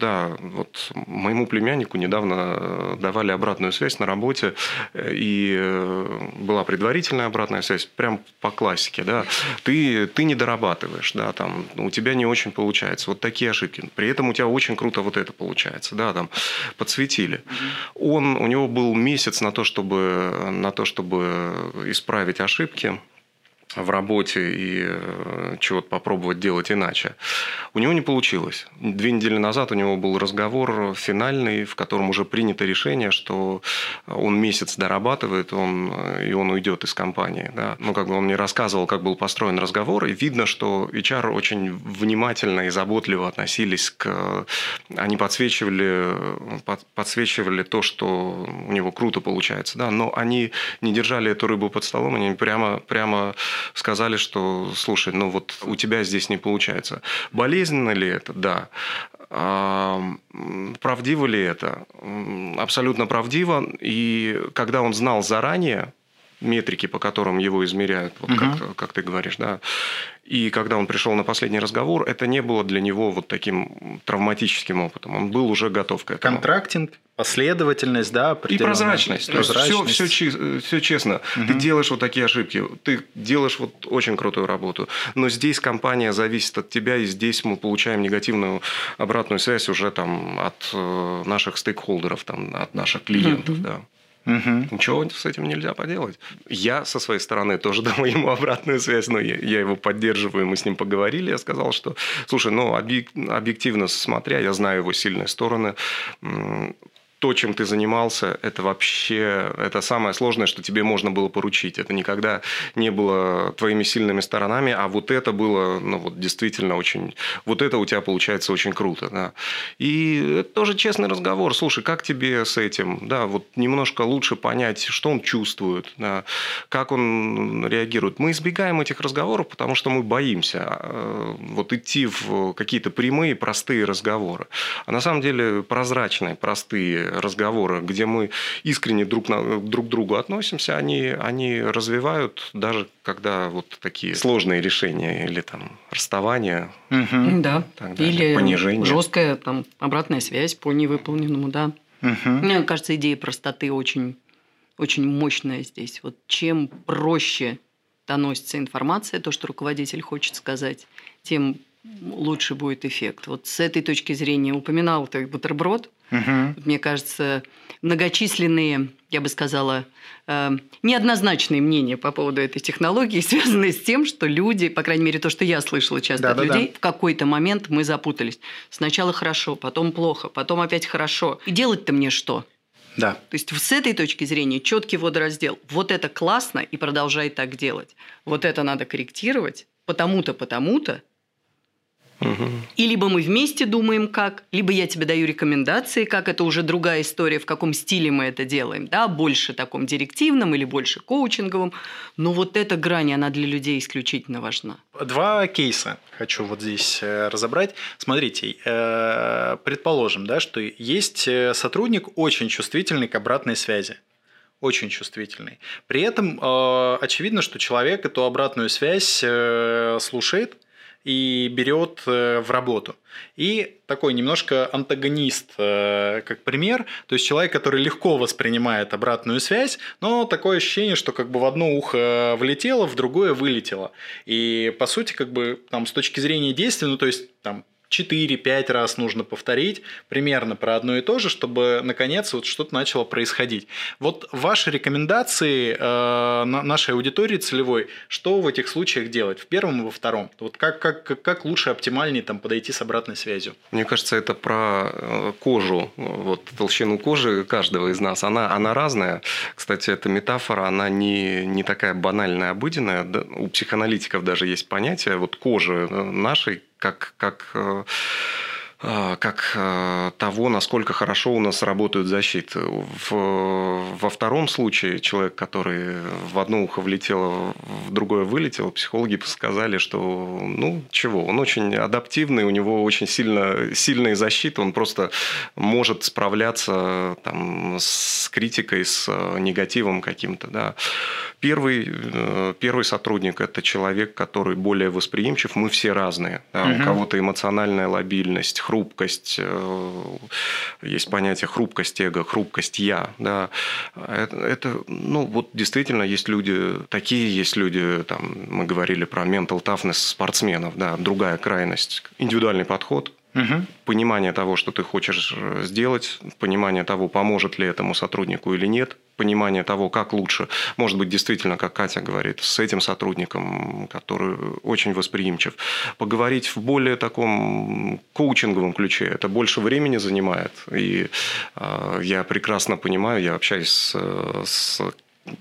да, вот моему племяннику недавно давали обратную связь на работе, и э, была предварительная обратная связь, прям по классике, да, ты, ты не дорабатываешь, да, там, у тебя не очень получается, вот такие ошибки. При этом у тебя очень очень круто вот это получается, да, там подсветили. Он, у него был месяц на то, чтобы, на то, чтобы исправить ошибки в работе и э, чего-то попробовать делать иначе. У него не получилось. Две недели назад у него был разговор финальный, в котором уже принято решение, что он месяц дорабатывает, он, э, и он уйдет из компании. Да? Ну, как бы он мне рассказывал, как был построен разговор, и видно, что HR очень внимательно и заботливо относились к... Они подсвечивали, подсвечивали то, что у него круто получается, да? но они не держали эту рыбу под столом, они прямо, прямо сказали, что, слушай, ну вот у тебя здесь не получается. Болезненно ли это? Да. А, правдиво ли это? Абсолютно правдиво. И когда он знал заранее, метрики, по которым его измеряют, вот угу. как, как ты говоришь, да. И когда он пришел на последний разговор, это не было для него вот таким травматическим опытом. Он был уже готов к этому. Контрактинг, последовательность, да, и прозрачность. прозрачность. Все, все, все честно. Угу. Ты делаешь вот такие ошибки, ты делаешь вот очень крутую работу. Но здесь компания зависит от тебя, и здесь мы получаем негативную обратную связь уже там от э, наших стейкхолдеров, там, от наших клиентов, угу. да. Угу. Ничего с этим нельзя поделать. Я со своей стороны тоже дал ему обратную связь, но я, я его поддерживаю, мы с ним поговорили, я сказал, что, слушай, ну, объективно смотря, я знаю его сильные стороны, то, чем ты занимался, это вообще это самое сложное, что тебе можно было поручить. Это никогда не было твоими сильными сторонами, а вот это было, ну вот действительно очень, вот это у тебя получается очень круто, да. И это тоже честный разговор. Слушай, как тебе с этим, да, вот немножко лучше понять, что он чувствует, да, как он реагирует. Мы избегаем этих разговоров, потому что мы боимся э, вот идти в какие-то прямые, простые разговоры. А на самом деле прозрачные, простые разговоры, где мы искренне друг, на, друг к другу относимся, они, они развивают даже когда вот такие сложные решения или там расставание, угу. да, или понижение. жесткая там обратная связь по невыполненному, да. Угу. Мне кажется, идея простоты очень, очень мощная здесь. Вот чем проще доносится информация, то, что руководитель хочет сказать, тем лучше будет эффект. Вот с этой точки зрения упоминал ты бутерброд. Угу. Мне кажется, многочисленные, я бы сказала, э, неоднозначные мнения по поводу этой технологии связаны с тем, что люди, по крайней мере, то, что я слышала часто да, от да, людей, да. в какой-то момент мы запутались. Сначала хорошо, потом плохо, потом опять хорошо. И делать-то мне что? Да. То есть с этой точки зрения четкий водораздел. Вот это классно и продолжай так делать. Вот это надо корректировать, потому-то, потому-то, Угу. И либо мы вместе думаем как, либо я тебе даю рекомендации, как это уже другая история, в каком стиле мы это делаем, да, больше таком директивном или больше коучинговом. Но вот эта грань, она для людей исключительно важна. Два кейса хочу вот здесь э, разобрать. Смотрите, э, предположим, да, что есть э, сотрудник очень чувствительный к обратной связи очень чувствительный. При этом э, очевидно, что человек эту обратную связь э, слушает, и берет э, в работу. И такой немножко антагонист, э, как пример, то есть человек, который легко воспринимает обратную связь, но такое ощущение, что как бы в одно ухо влетело, в другое вылетело. И по сути, как бы там с точки зрения действия, ну то есть там 4-5 раз нужно повторить примерно про одно и то же, чтобы наконец вот что-то начало происходить. Вот ваши рекомендации э, нашей аудитории целевой, что в этих случаях делать, в первом и во втором? Вот как, как, как лучше, оптимальнее там подойти с обратной связью? Мне кажется, это про э, кожу, вот толщину кожи каждого из нас. Она, она разная. Кстати, эта метафора, она не, не такая банальная, обыденная. У психоаналитиков даже есть понятие вот кожи э, нашей как, как э, как а, того, насколько хорошо у нас работают защиты. во втором случае человек, который в одно ухо влетел, в другое вылетел, психологи сказали, что ну чего, он очень адаптивный, у него очень сильно, сильная защита, он просто может справляться там, с критикой, с негативом каким-то. Да. Первый, э, первый сотрудник – это человек, который более восприимчив. Мы все разные. Да? Угу. У кого-то эмоциональная лобильность, хрупкость. Э, есть понятие хрупкость эго, хрупкость я. Да? Это, это, ну, вот действительно есть люди, такие есть люди, там, мы говорили про mental toughness спортсменов, да, другая крайность. Индивидуальный подход, Угу. Понимание того, что ты хочешь э, сделать, понимание того, поможет ли этому сотруднику или нет, понимание того, как лучше, может быть, действительно, как Катя говорит, с этим сотрудником, который очень восприимчив, поговорить в более таком коучинговом ключе. Это больше времени занимает. И э, я прекрасно понимаю, я общаюсь с, с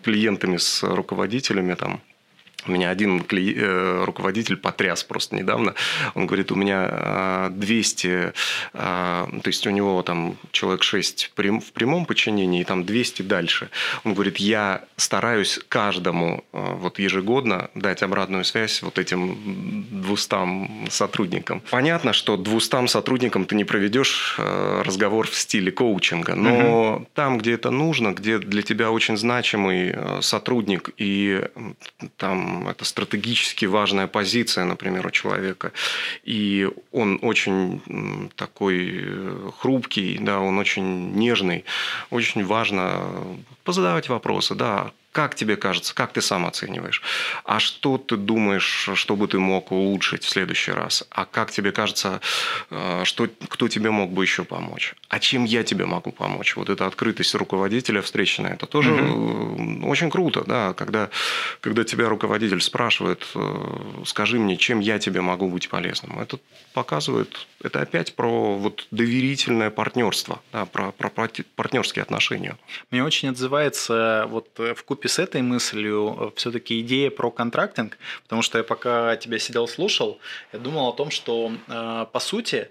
клиентами, с руководителями там, меня один кли... Э, руководитель потряс просто недавно. Он говорит, у меня 200, э, э, то есть у него там человек 6 в прямом подчинении, и там 200 дальше. Он говорит, я стараюсь каждому вот ежегодно дать обратную связь вот этим 200 сотрудникам. Понятно, что 200 сотрудникам ты не проведешь разговор в стиле коучинга, но угу. там, где это нужно, где для тебя очень значимый сотрудник и там это стратегически важная позиция, например, у человека, и он очень такой э, хрупкий, да, он очень нежный, очень важно позадавать вопросы, да, как тебе кажется, как ты сам оцениваешь? А что ты думаешь, что бы ты мог улучшить в следующий раз? А как тебе кажется, э, что, кто тебе мог бы еще помочь? А чем я тебе могу помочь? Вот эта открытость руководителя встречная, это тоже угу. очень круто, да, когда, когда тебя руководитель спрашивает, э, скажи мне, чем я тебе могу быть полезным? Это показывает, это опять про вот доверительное партнерство, да, про, про партнерские отношения. Мне очень отзывается вот в купе с этой мыслью э, все-таки идея про контрактинг, потому что я пока тебя сидел слушал, я думал о том, что э, по сути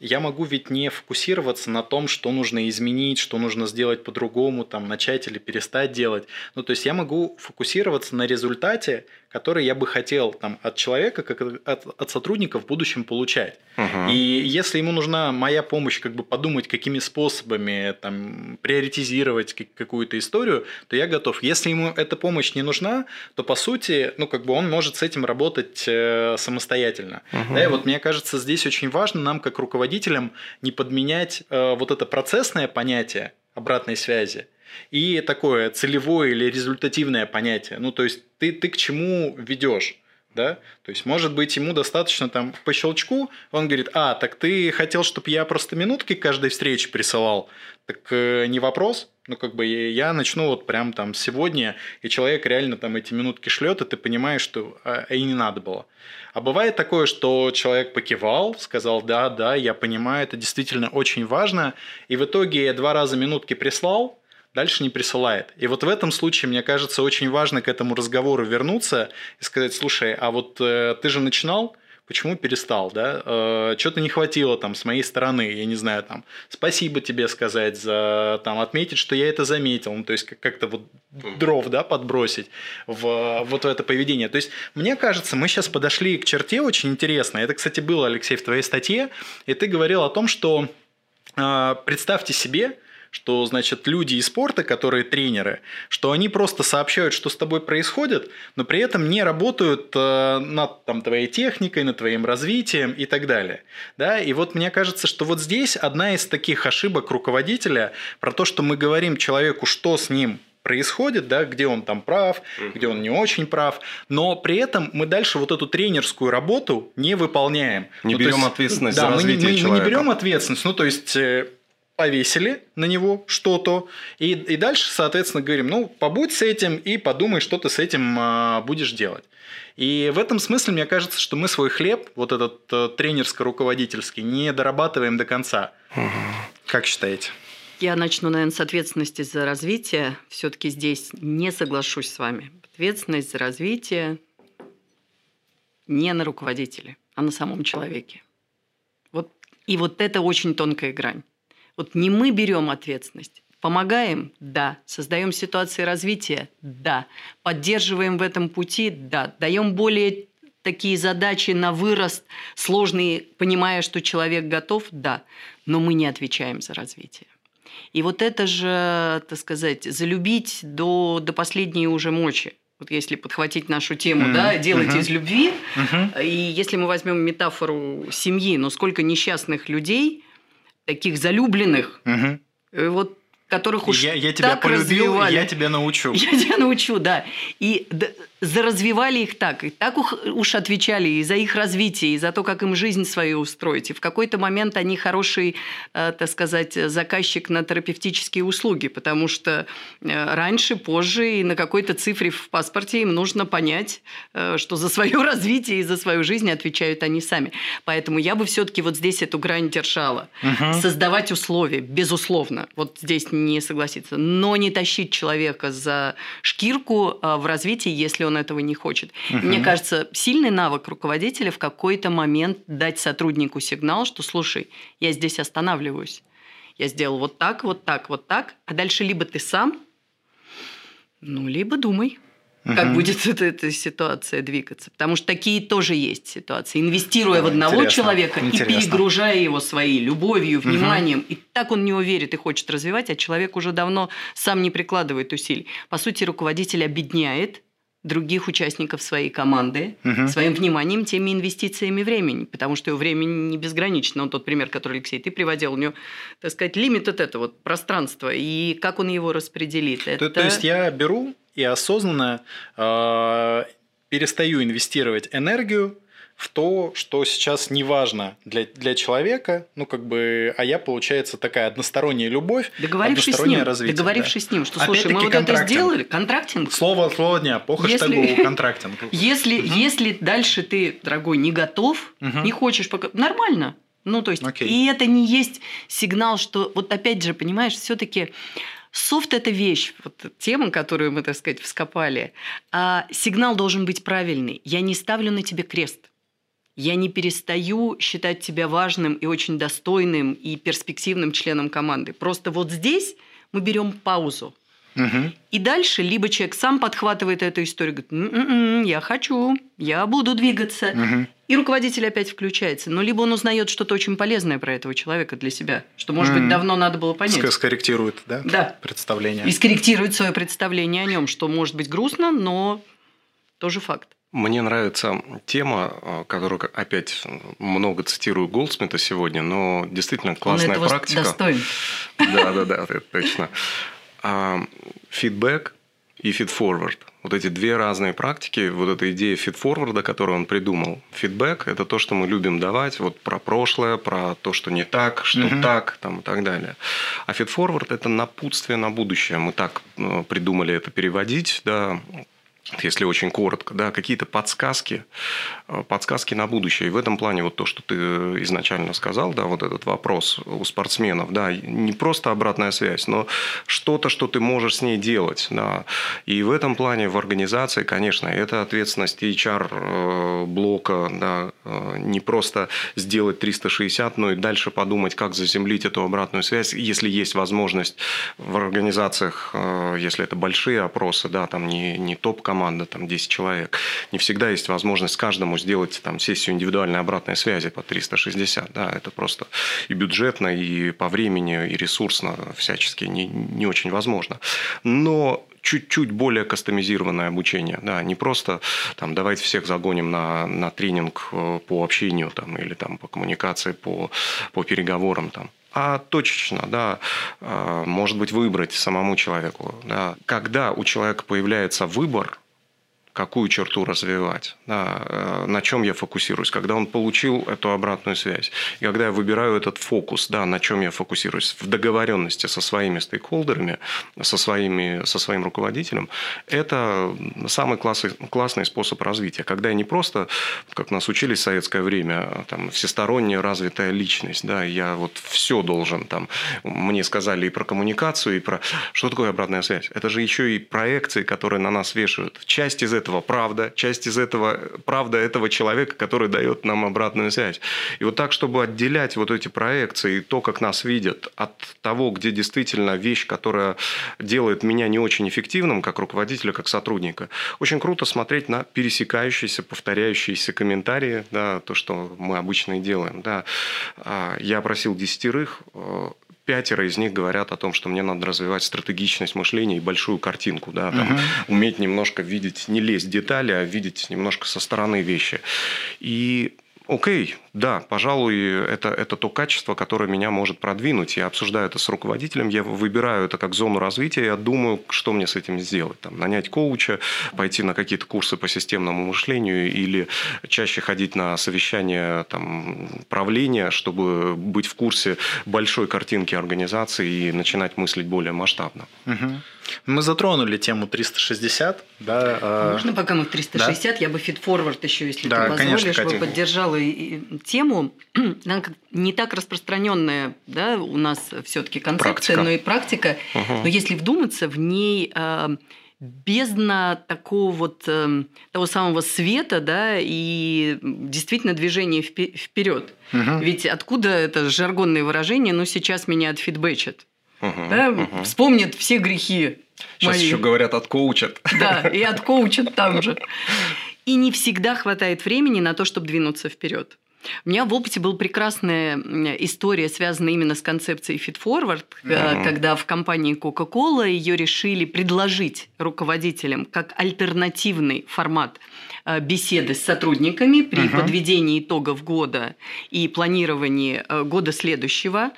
я могу ведь не фокусироваться на том, что нужно изменить, что нужно сделать по-другому, там, начать или перестать делать. Ну, то есть я могу фокусироваться на результате, который я бы хотел там, от человека, как от, от сотрудника в будущем получать. Угу. И если ему нужна моя помощь, как бы подумать, какими способами там, приоритизировать какую-то историю, то я готов. Если ему эта помощь не нужна, то по сути, ну, как бы он может с этим работать э, самостоятельно. Угу. Да, и вот мне кажется, здесь очень важно нам, как руководителям, не подменять э, вот это процессное понятие обратной связи и такое целевое или результативное понятие. Ну, то есть ты, ты к чему ведешь? Да? То есть, может быть, ему достаточно там по щелчку, он говорит, а, так ты хотел, чтобы я просто минутки каждой встречи присылал, так э, не вопрос, ну, как бы я начну вот прям там сегодня, и человек реально там эти минутки шлет, и ты понимаешь, что а, и не надо было. А бывает такое, что человек покивал, сказал, да, да, я понимаю, это действительно очень важно, и в итоге я два раза минутки прислал, дальше не присылает. И вот в этом случае, мне кажется, очень важно к этому разговору вернуться и сказать, слушай, а вот э, ты же начинал, почему перестал, да? Э, Что-то не хватило там с моей стороны, я не знаю, там, спасибо тебе сказать за, там, отметить, что я это заметил, ну, то есть как-то вот дров, да, подбросить в вот в это поведение. То есть мне кажется, мы сейчас подошли к черте очень интересно. Это, кстати, было, Алексей, в твоей статье, и ты говорил о том, что э, представьте себе, что, значит, люди из спорта, которые тренеры, что они просто сообщают, что с тобой происходит, но при этом не работают э, над там, твоей техникой, над твоим развитием и так далее. Да? И вот мне кажется, что вот здесь одна из таких ошибок руководителя про то, что мы говорим человеку, что с ним происходит, да, где он там прав, угу. где он не очень прав, но при этом мы дальше вот эту тренерскую работу не выполняем. Не ну, берем есть, ответственность да, за развитие мы, мы, человека. Мы не берем ответственность, ну то есть э, повесили на него что-то, и, и дальше, соответственно, говорим, ну, побудь с этим и подумай, что ты с этим а, будешь делать. И в этом смысле, мне кажется, что мы свой хлеб, вот этот а, тренерско-руководительский, не дорабатываем до конца. Угу. Как считаете? Я начну, наверное, с ответственности за развитие. Все-таки здесь не соглашусь с вами. Ответственность за развитие не на руководителе, а на самом человеке. И вот это очень тонкая грань. Вот не мы берем ответственность, Помогаем? Да. Создаем ситуации развития? Да. Поддерживаем в этом пути? Да. Даем более такие задачи на вырост сложные, понимая, что человек готов? Да. Но мы не отвечаем за развитие. И вот это же, так сказать, залюбить до, до последней уже мочи. Вот если подхватить нашу тему, mm-hmm. да, делать mm-hmm. из любви. Mm-hmm. И если мы возьмем метафору семьи, но сколько несчастных людей, таких залюбленных, mm-hmm. вот которых уж я, я тебя так полюбил, развивали. я тебя научу. Я тебя научу, да. И заразвивали их так, и так уж отвечали и за их развитие, и за то, как им жизнь свою устроить. И в какой-то момент они хороший, э, так сказать, заказчик на терапевтические услуги, потому что э, раньше, позже и на какой-то цифре в паспорте им нужно понять, э, что за свое развитие и за свою жизнь отвечают они сами. Поэтому я бы все-таки вот здесь эту грань держала. Угу. Создавать условия, безусловно, вот здесь не согласиться, но не тащить человека за шкирку в развитии, если он этого не хочет. Угу. Мне кажется, сильный навык руководителя в какой-то момент дать сотруднику сигнал, что слушай, я здесь останавливаюсь. Я сделал вот так, вот так, вот так, а дальше либо ты сам, ну, либо думай как будет эта, эта ситуация двигаться. Потому что такие тоже есть ситуации. Инвестируя в одного интересно, человека интересно. и перегружая его своей любовью, вниманием, угу. и так он не уверит и хочет развивать, а человек уже давно сам не прикладывает усилий. По сути, руководитель обедняет других участников своей команды угу. своим вниманием, теми инвестициями времени, потому что его времени не безгранично. Вот тот пример, который, Алексей, ты приводил, у него, так сказать, лимит вот это вот пространство, и как он его распределит. То, это... то есть я беру и осознанно э, перестаю инвестировать энергию в то, что сейчас не важно для, для человека, ну, как бы, а я, получается, такая односторонняя любовь, договорившись одностороннее с ним, развитие. Договорившись да. с ним, что, слушай, мы вот это сделали, контрактинг. Слово, слово дня, по хэштегу если, контрактинг. Если, угу. если дальше ты, дорогой, не готов, угу. не хочешь пока... Нормально. Ну, то есть, okay. и это не есть сигнал, что, вот опять же, понимаешь, все-таки Софт – это вещь, вот тема, которую мы, так сказать, вскопали. А сигнал должен быть правильный. Я не ставлю на тебе крест. Я не перестаю считать тебя важным и очень достойным и перспективным членом команды. Просто вот здесь мы берем паузу. Угу. И дальше либо человек сам подхватывает эту историю, говорит, м-м-м, я хочу, я буду двигаться. Угу. И руководитель опять включается. Но либо он узнает что-то очень полезное про этого человека для себя, что, может угу. быть, давно надо было понять. Скорректирует, да? Да. Представление. И скорректирует свое представление о нем, что может быть грустно, но тоже факт. Мне нравится тема, э, которую опять много цитирую Голдсмита сегодня, но действительно классная Он этого практика. Достоин. Да, да, да, это точно. А, фидбэк и фидфорвард. Вот эти две разные практики, вот эта идея фидфорварда, которую он придумал. Фидбэк – это то, что мы любим давать, вот про прошлое, про то, что не так, что угу. так, там, и так далее. А фидфорвард – это напутствие на будущее. Мы так э, придумали это переводить, да, если очень коротко, да, какие-то подсказки, э, подсказки на будущее. И в этом плане вот то, что ты изначально сказал, да, вот этот вопрос у спортсменов, да, не просто обратная связь, но что-то, что ты можешь с ней делать, да. И в этом плане в организации, конечно, это ответственность HR-блока, э, да, э, не просто сделать 360, но и дальше подумать, как заземлить эту обратную связь, если есть возможность в организациях, если это большие опросы, да, там не, не топ-команда, команда, там 10 человек, не всегда есть возможность каждому сделать там сессию индивидуальной обратной связи по 360. Да, это просто и бюджетно, и по времени, и ресурсно всячески не, не очень возможно. Но чуть-чуть более кастомизированное обучение. Да, не просто там, давайте всех загоним на, на тренинг э, по общению там, или там, по коммуникации, по, по переговорам. Там а точечно, да, э, может быть, выбрать самому человеку. Да. Когда у человека появляется выбор, какую черту развивать, да, э, на чем я фокусируюсь, когда он получил эту обратную связь, и когда я выбираю этот фокус, да, на чем я фокусируюсь, в договоренности со своими стейкхолдерами, со, своими, со своим руководителем, это самый классный, классный способ развития, когда я не просто, как нас учили в советское время, там, всесторонне развитая личность, да, я вот все должен, там, мне сказали и про коммуникацию, и про... Что такое обратная связь? Это же еще и проекции, которые на нас вешают. Часть из этого этого правда, часть из этого правда этого человека, который дает нам обратную связь. И вот так, чтобы отделять вот эти проекции и то, как нас видят, от того, где действительно вещь, которая делает меня не очень эффективным, как руководителя, как сотрудника, очень круто смотреть на пересекающиеся, повторяющиеся комментарии, да, то, что мы обычно и делаем. Да. А, я просил десятерых э, пятеро из них говорят о том, что мне надо развивать стратегичность мышления и большую картинку, да, там, угу. уметь немножко видеть, не лезть в детали, а видеть немножко со стороны вещи. И Окей, да, пожалуй, это, это то качество, которое меня может продвинуть. Я обсуждаю это с руководителем, я выбираю это как зону развития, я думаю, что мне с этим сделать. Там, нанять коуча, пойти на какие-то курсы по системному мышлению или чаще ходить на совещания там, правления, чтобы быть в курсе большой картинки организации и начинать мыслить более масштабно. Угу. Мы затронули тему 360. Да, а, Можно пока мы в 360, да? я бы фидфорвард еще, если да, ты позволишь, конечно, бы поддержала тему. Она не так распространенная да, у нас все-таки концепция, практика. но и практика. Угу. Но если вдуматься, в ней а, бездна такого вот э, того самого света, да, и действительно движение вперед. Угу. Ведь откуда это жаргонное выражение, ну сейчас меня отфидбэчат. Угу, да? угу. Вспомнят все грехи. Сейчас мои. еще говорят, откоучат. Да, и откоучат там же. И не всегда хватает времени на то, чтобы двинуться вперед. У меня в опыте была прекрасная история, связанная именно с концепцией Fit Forward, mm-hmm. когда в компании Coca-Cola ее решили предложить руководителям как альтернативный формат э, беседы с сотрудниками при uh-huh. подведении итогов года и планировании э, года следующего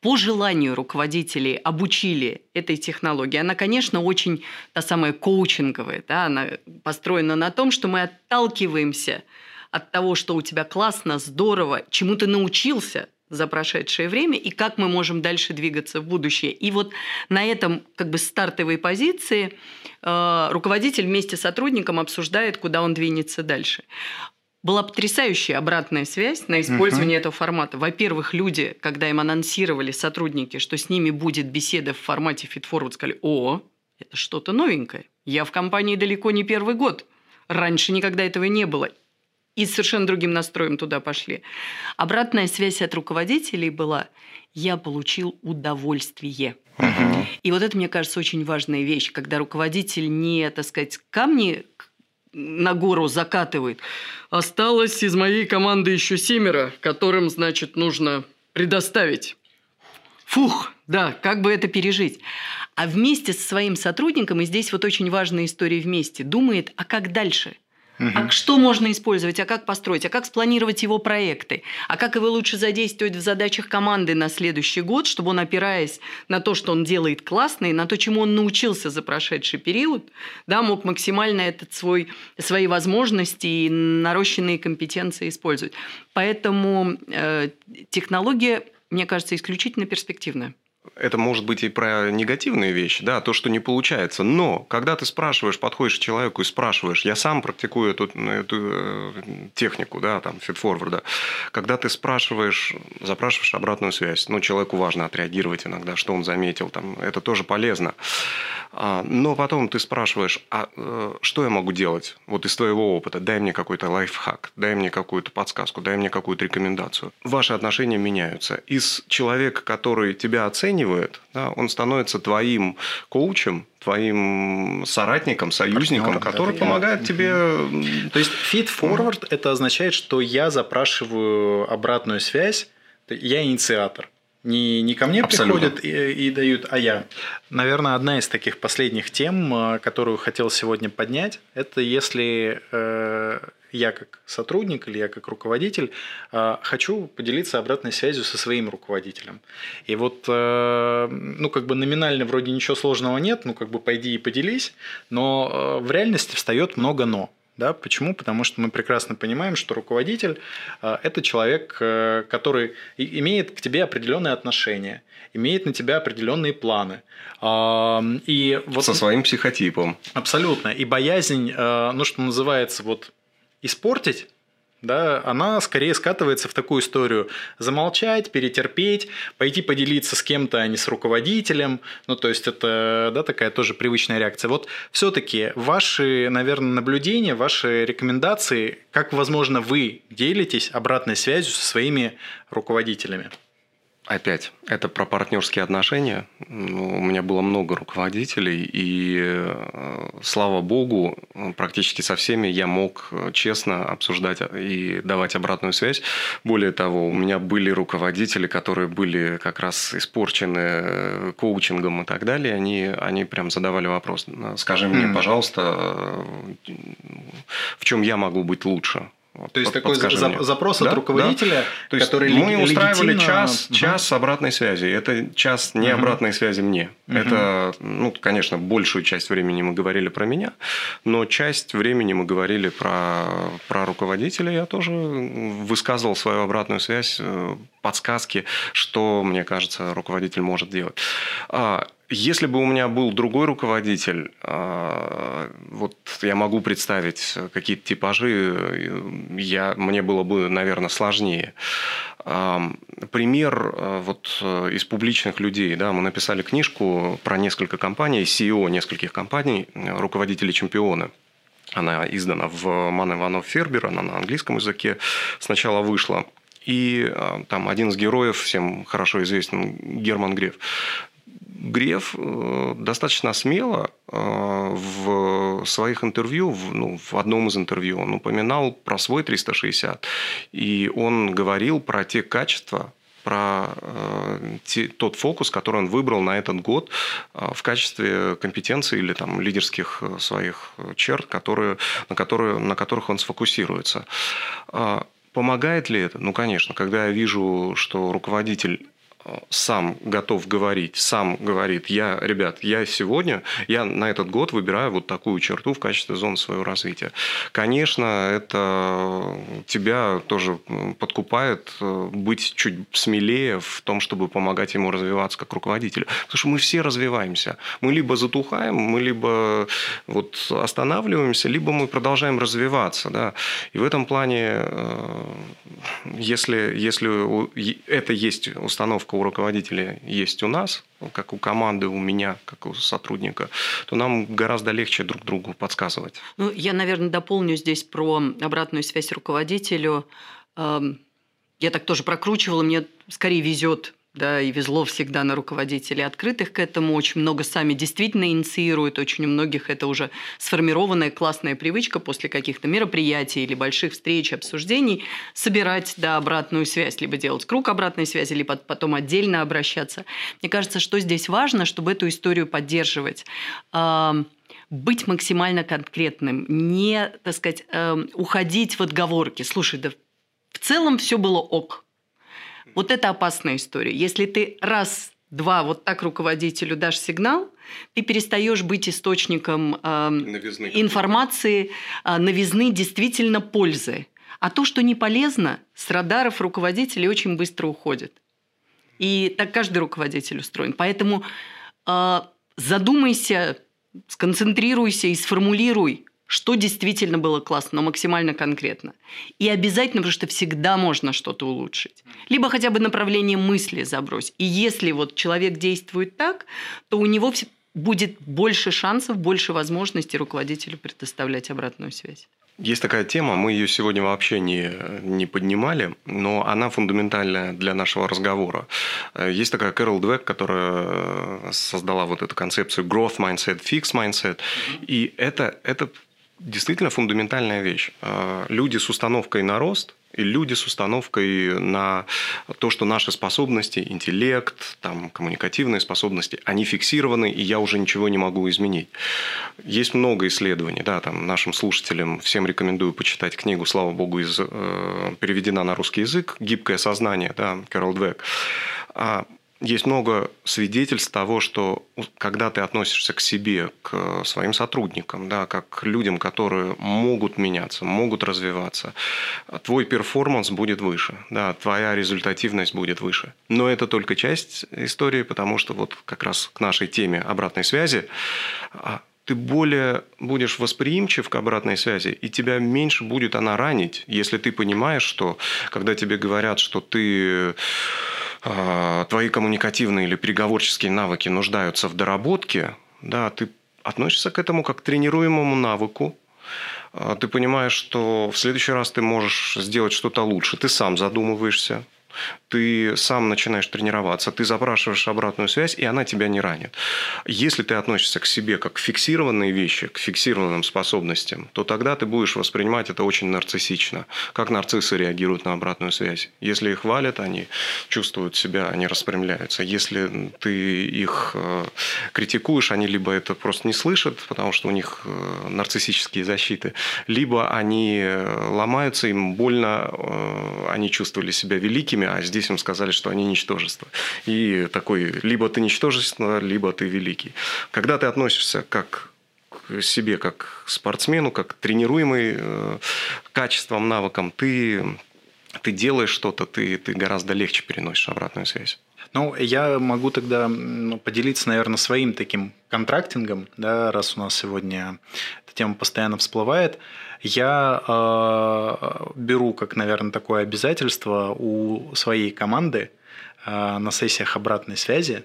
по желанию руководителей обучили этой технологии. Она, конечно, очень та самая коучинговая, да, она построена на том, что мы отталкиваемся от того, что у тебя классно, здорово, чему ты научился за прошедшее время и как мы можем дальше двигаться в будущее. И вот на этом как бы стартовой позиции э, руководитель вместе с сотрудником обсуждает, куда он двинется дальше была потрясающая обратная связь на использование uh-huh. этого формата. Во-первых, люди, когда им анонсировали сотрудники, что с ними будет беседа в формате фитфорвард, сказали, о, это что-то новенькое. Я в компании далеко не первый год. Раньше никогда этого не было. И совершенно другим настроем туда пошли. Обратная связь от руководителей была, я получил удовольствие. И вот это, мне кажется, очень важная вещь, когда руководитель не, так сказать, камни на гору закатывает. Осталось из моей команды еще семеро, которым, значит, нужно предоставить. Фух, да, как бы это пережить. А вместе со своим сотрудником, и здесь вот очень важная история вместе, думает, а как дальше – Угу. А что можно использовать, а как построить, а как спланировать его проекты, а как его лучше задействовать в задачах команды на следующий год, чтобы он, опираясь на то, что он делает классно, и на то, чему он научился за прошедший период, да, мог максимально этот свой, свои возможности и нарощенные компетенции использовать. Поэтому э, технология, мне кажется, исключительно перспективная это может быть и про негативные вещи, да, то, что не получается. Но когда ты спрашиваешь, подходишь к человеку и спрашиваешь, я сам практикую эту, эту э, технику, да, там, фитфорварда, когда ты спрашиваешь, запрашиваешь обратную связь, ну, человеку важно отреагировать иногда, что он заметил, там, это тоже полезно. А, но потом ты спрашиваешь, а э, что я могу делать вот из твоего опыта? Дай мне какой-то лайфхак, дай мне какую-то подсказку, дай мне какую-то рекомендацию. Ваши отношения меняются. Из человека, который тебя оценивает, да, он становится твоим коучем, твоим соратником, союзником, Партнером, который да, помогает да. тебе. То есть feed forward это означает, что я запрашиваю обратную связь, я инициатор. Не, не ко мне Абсолютно. приходят и, и дают, а я. Наверное, одна из таких последних тем, э, которую хотел сегодня поднять, это если э, я как сотрудник или я как руководитель э, хочу поделиться обратной связью со своим руководителем. И вот, э, ну, как бы номинально вроде ничего сложного нет, ну, как бы пойди и поделись, но э, в реальности встает много «но». Да? Почему? Потому что мы прекрасно понимаем, что руководитель э, – это человек, э, который имеет к тебе определенные отношения, имеет на тебя определенные планы. И вот, Со своим психотипом. Абсолютно. И боязнь, ну, что называется, вот испортить да, она скорее скатывается в такую историю замолчать, перетерпеть, пойти поделиться с кем-то, а не с руководителем. Ну, то есть это да, такая тоже привычная реакция. Вот все-таки ваши, наверное, наблюдения, ваши рекомендации, как, возможно, вы делитесь обратной связью со своими руководителями? Опять, это про партнерские отношения. Ну, у меня было много руководителей, и э, слава богу, практически со всеми я мог честно обсуждать и давать обратную связь. Более того, у меня были руководители, которые были как раз испорчены э, коучингом и так далее. Они, они прям задавали вопрос. Скажи мне, пожалуйста, э, в чем я могу быть лучше? Вот, То есть такой за, запрос от да, руководителя, да. Есть который мы устраивали час, угу. час обратной связи. Это час не угу. обратной связи мне. Угу. Это, ну, конечно, большую часть времени мы говорили про меня, но часть времени мы говорили про, про руководителя. Я тоже высказывал свою обратную связь, э, подсказки, что, мне кажется, руководитель может делать. А, если бы у меня был другой руководитель, а, вот я могу представить какие-то типажи, я, мне было бы, наверное, сложнее. Пример а, вот из публичных людей. Да, мы написали книжку про несколько компаний, CEO нескольких компаний, руководители чемпионы. Она издана в Ман Иванов Фербер, она на английском языке сначала вышла. И а, там один из героев, всем хорошо известен, Герман Греф, Греф э, достаточно смело э, в своих интервью, ну, в одном из интервью, он упоминал про свой 360, и он говорил про те качества, про э, те, тот фокус, который он выбрал на этот год э, в качестве компетенции или там, лидерских своих черт, которые, на, которые, на которых он сфокусируется. Э, помогает ли это? Ну, конечно. Когда я вижу, что руководитель сам готов говорить, сам говорит, я, ребят, я сегодня, я на этот год выбираю вот такую черту в качестве зоны своего развития. Конечно, это тебя тоже подкупает э, быть чуть смелее в том, чтобы помогать ему развиваться как руководителю. Потому что мы все развиваемся. Мы либо затухаем, мы либо вот останавливаемся, либо мы продолжаем развиваться. Да? И в этом плане, э, если, если это есть установка у руководителя есть у нас, как у команды, у меня, как у сотрудника, то нам гораздо легче друг другу подсказывать. Ну, я, наверное, дополню здесь про обратную связь руководителю. Эм, я так тоже прокручивала, мне скорее везет да, и везло всегда на руководителей открытых к этому. Очень много сами действительно инициируют, очень у многих это уже сформированная классная привычка после каких-то мероприятий или больших встреч, обсуждений собирать да, обратную связь, либо делать круг обратной связи, либо потом отдельно обращаться. Мне кажется, что здесь важно, чтобы эту историю поддерживать быть максимально конкретным, не, так сказать, эм, уходить в отговорки. Слушай, да в целом все было ок, вот это опасная история. Если ты раз два вот так руководителю дашь сигнал, ты перестаешь быть источником э, информации, э, новизны действительно пользы. А то, что не полезно, с радаров руководителей очень быстро уходит. И так каждый руководитель устроен. Поэтому э, задумайся, сконцентрируйся и сформулируй, что действительно было классно, но максимально конкретно. И обязательно, потому что всегда можно что-то улучшить. Либо хотя бы направление мысли забрось. И если вот человек действует так, то у него будет больше шансов, больше возможностей руководителю предоставлять обратную связь. Есть такая тема, мы ее сегодня вообще не, не поднимали, но она фундаментальная для нашего разговора. Есть такая Кэрол Двек, которая создала вот эту концепцию growth mindset, fix mindset, и это, это действительно фундаментальная вещь. А, люди с установкой на рост и люди с установкой на то, что наши способности, интеллект, там, коммуникативные способности, они фиксированы, и я уже ничего не могу изменить. Есть много исследований, да, там, нашим слушателям всем рекомендую почитать книгу, слава богу, из, э, переведена на русский язык «Гибкое сознание», да, Кэрол Двек. А есть много свидетельств того, что когда ты относишься к себе, к своим сотрудникам, да, как к людям, которые могут меняться, могут развиваться, твой перформанс будет выше, да, твоя результативность будет выше. Но это только часть истории, потому что вот как раз к нашей теме обратной связи а, ты более будешь восприимчив к обратной связи, и тебя меньше будет она ранить, если ты понимаешь, что когда тебе говорят, что ты твои коммуникативные или переговорческие навыки нуждаются в доработке, да, ты относишься к этому как к тренируемому навыку, а, ты понимаешь, что в следующий раз ты можешь сделать что-то лучше, ты сам задумываешься, ты сам начинаешь тренироваться, ты запрашиваешь обратную связь, и она тебя не ранит. Если ты относишься к себе как к фиксированные вещи, к фиксированным способностям, то тогда ты будешь воспринимать это очень нарциссично. Как нарциссы реагируют на обратную связь. Если их валят, они чувствуют себя, они распрямляются. Если ты их э, критикуешь, они либо это просто не слышат, потому что у них э, нарциссические защиты, либо они э, ломаются, им больно, они чувствовали себя великими, а здесь им сказали, что они ничтожество. И такой, либо ты ничтожество, либо ты великий. Когда ты относишься как к себе, как спортсмену, как тренируемый э, качеством, навыком, ты, ты делаешь что-то, ты, ты гораздо легче переносишь обратную связь. Ну, я могу тогда поделиться, наверное, своим таким контрактингом, да, раз у нас сегодня эта тема постоянно всплывает. Я э, беру, как, наверное, такое обязательство у своей команды э, на сессиях обратной связи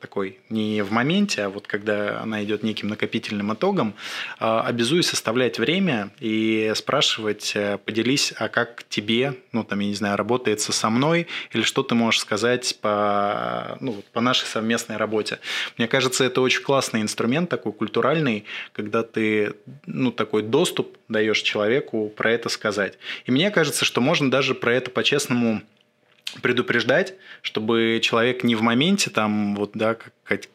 такой не в моменте, а вот когда она идет неким накопительным итогом, э, обязуюсь составлять время и спрашивать, э, поделись, а как тебе, ну там, я не знаю, работается со мной, или что ты можешь сказать по, ну, по нашей совместной работе. Мне кажется, это очень классный инструмент, такой культуральный, когда ты, ну, такой доступ даешь человеку про это сказать. И мне кажется, что можно даже про это по-честному предупреждать, чтобы человек не в моменте там вот да как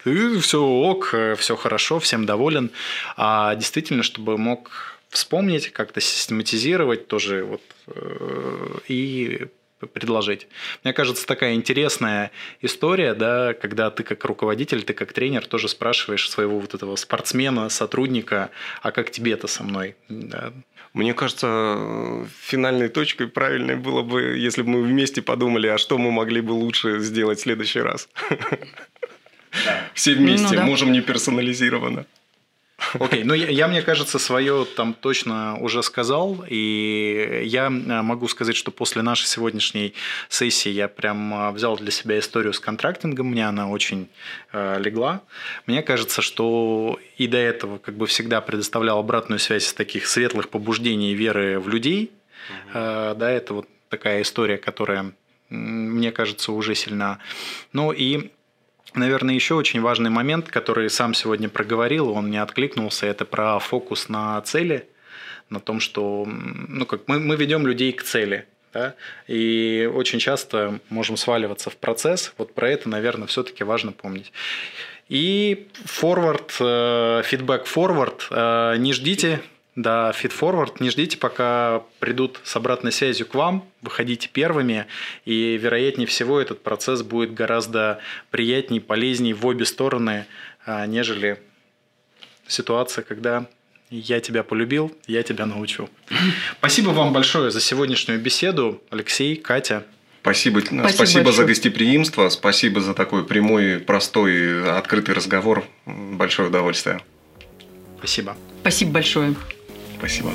все ок, все хорошо, всем доволен, а действительно, чтобы мог вспомнить, как-то систематизировать тоже вот э, и предложить. Мне кажется, такая интересная история, да, когда ты как руководитель, ты как тренер тоже спрашиваешь своего вот этого спортсмена, сотрудника, а как тебе это со мной? Да. Мне кажется, финальной точкой правильной было бы, если бы мы вместе подумали, а что мы могли бы лучше сделать в следующий раз. Все вместе, ну, можем не персонализированно. Окей, okay, ну я, я, мне кажется, свое там точно уже сказал, и я э, могу сказать, что после нашей сегодняшней сессии я прям э, взял для себя историю с контрактингом, мне она очень э, легла. Мне кажется, что и до этого как бы всегда предоставлял обратную связь из таких светлых побуждений веры в людей. Э, да, это вот такая история, которая мне кажется, уже сильна. Ну и Наверное, еще очень важный момент, который сам сегодня проговорил, он не откликнулся, это про фокус на цели, на том, что ну, как мы, мы ведем людей к цели. Да? И очень часто можем сваливаться в процесс. Вот про это, наверное, все-таки важно помнить. И forward, фидбэк forward, не ждите да, feedforward. Не ждите, пока придут с обратной связью к вам, выходите первыми, и вероятнее всего этот процесс будет гораздо приятнее, полезнее в обе стороны, а, нежели ситуация, когда я тебя полюбил, я тебя научу. Спасибо вам большое за сегодняшнюю беседу, Алексей, Катя. Спасибо, спасибо, спасибо за гостеприимство, спасибо за такой прямой, простой, открытый разговор. Большое удовольствие. Спасибо. Спасибо большое. Спасибо.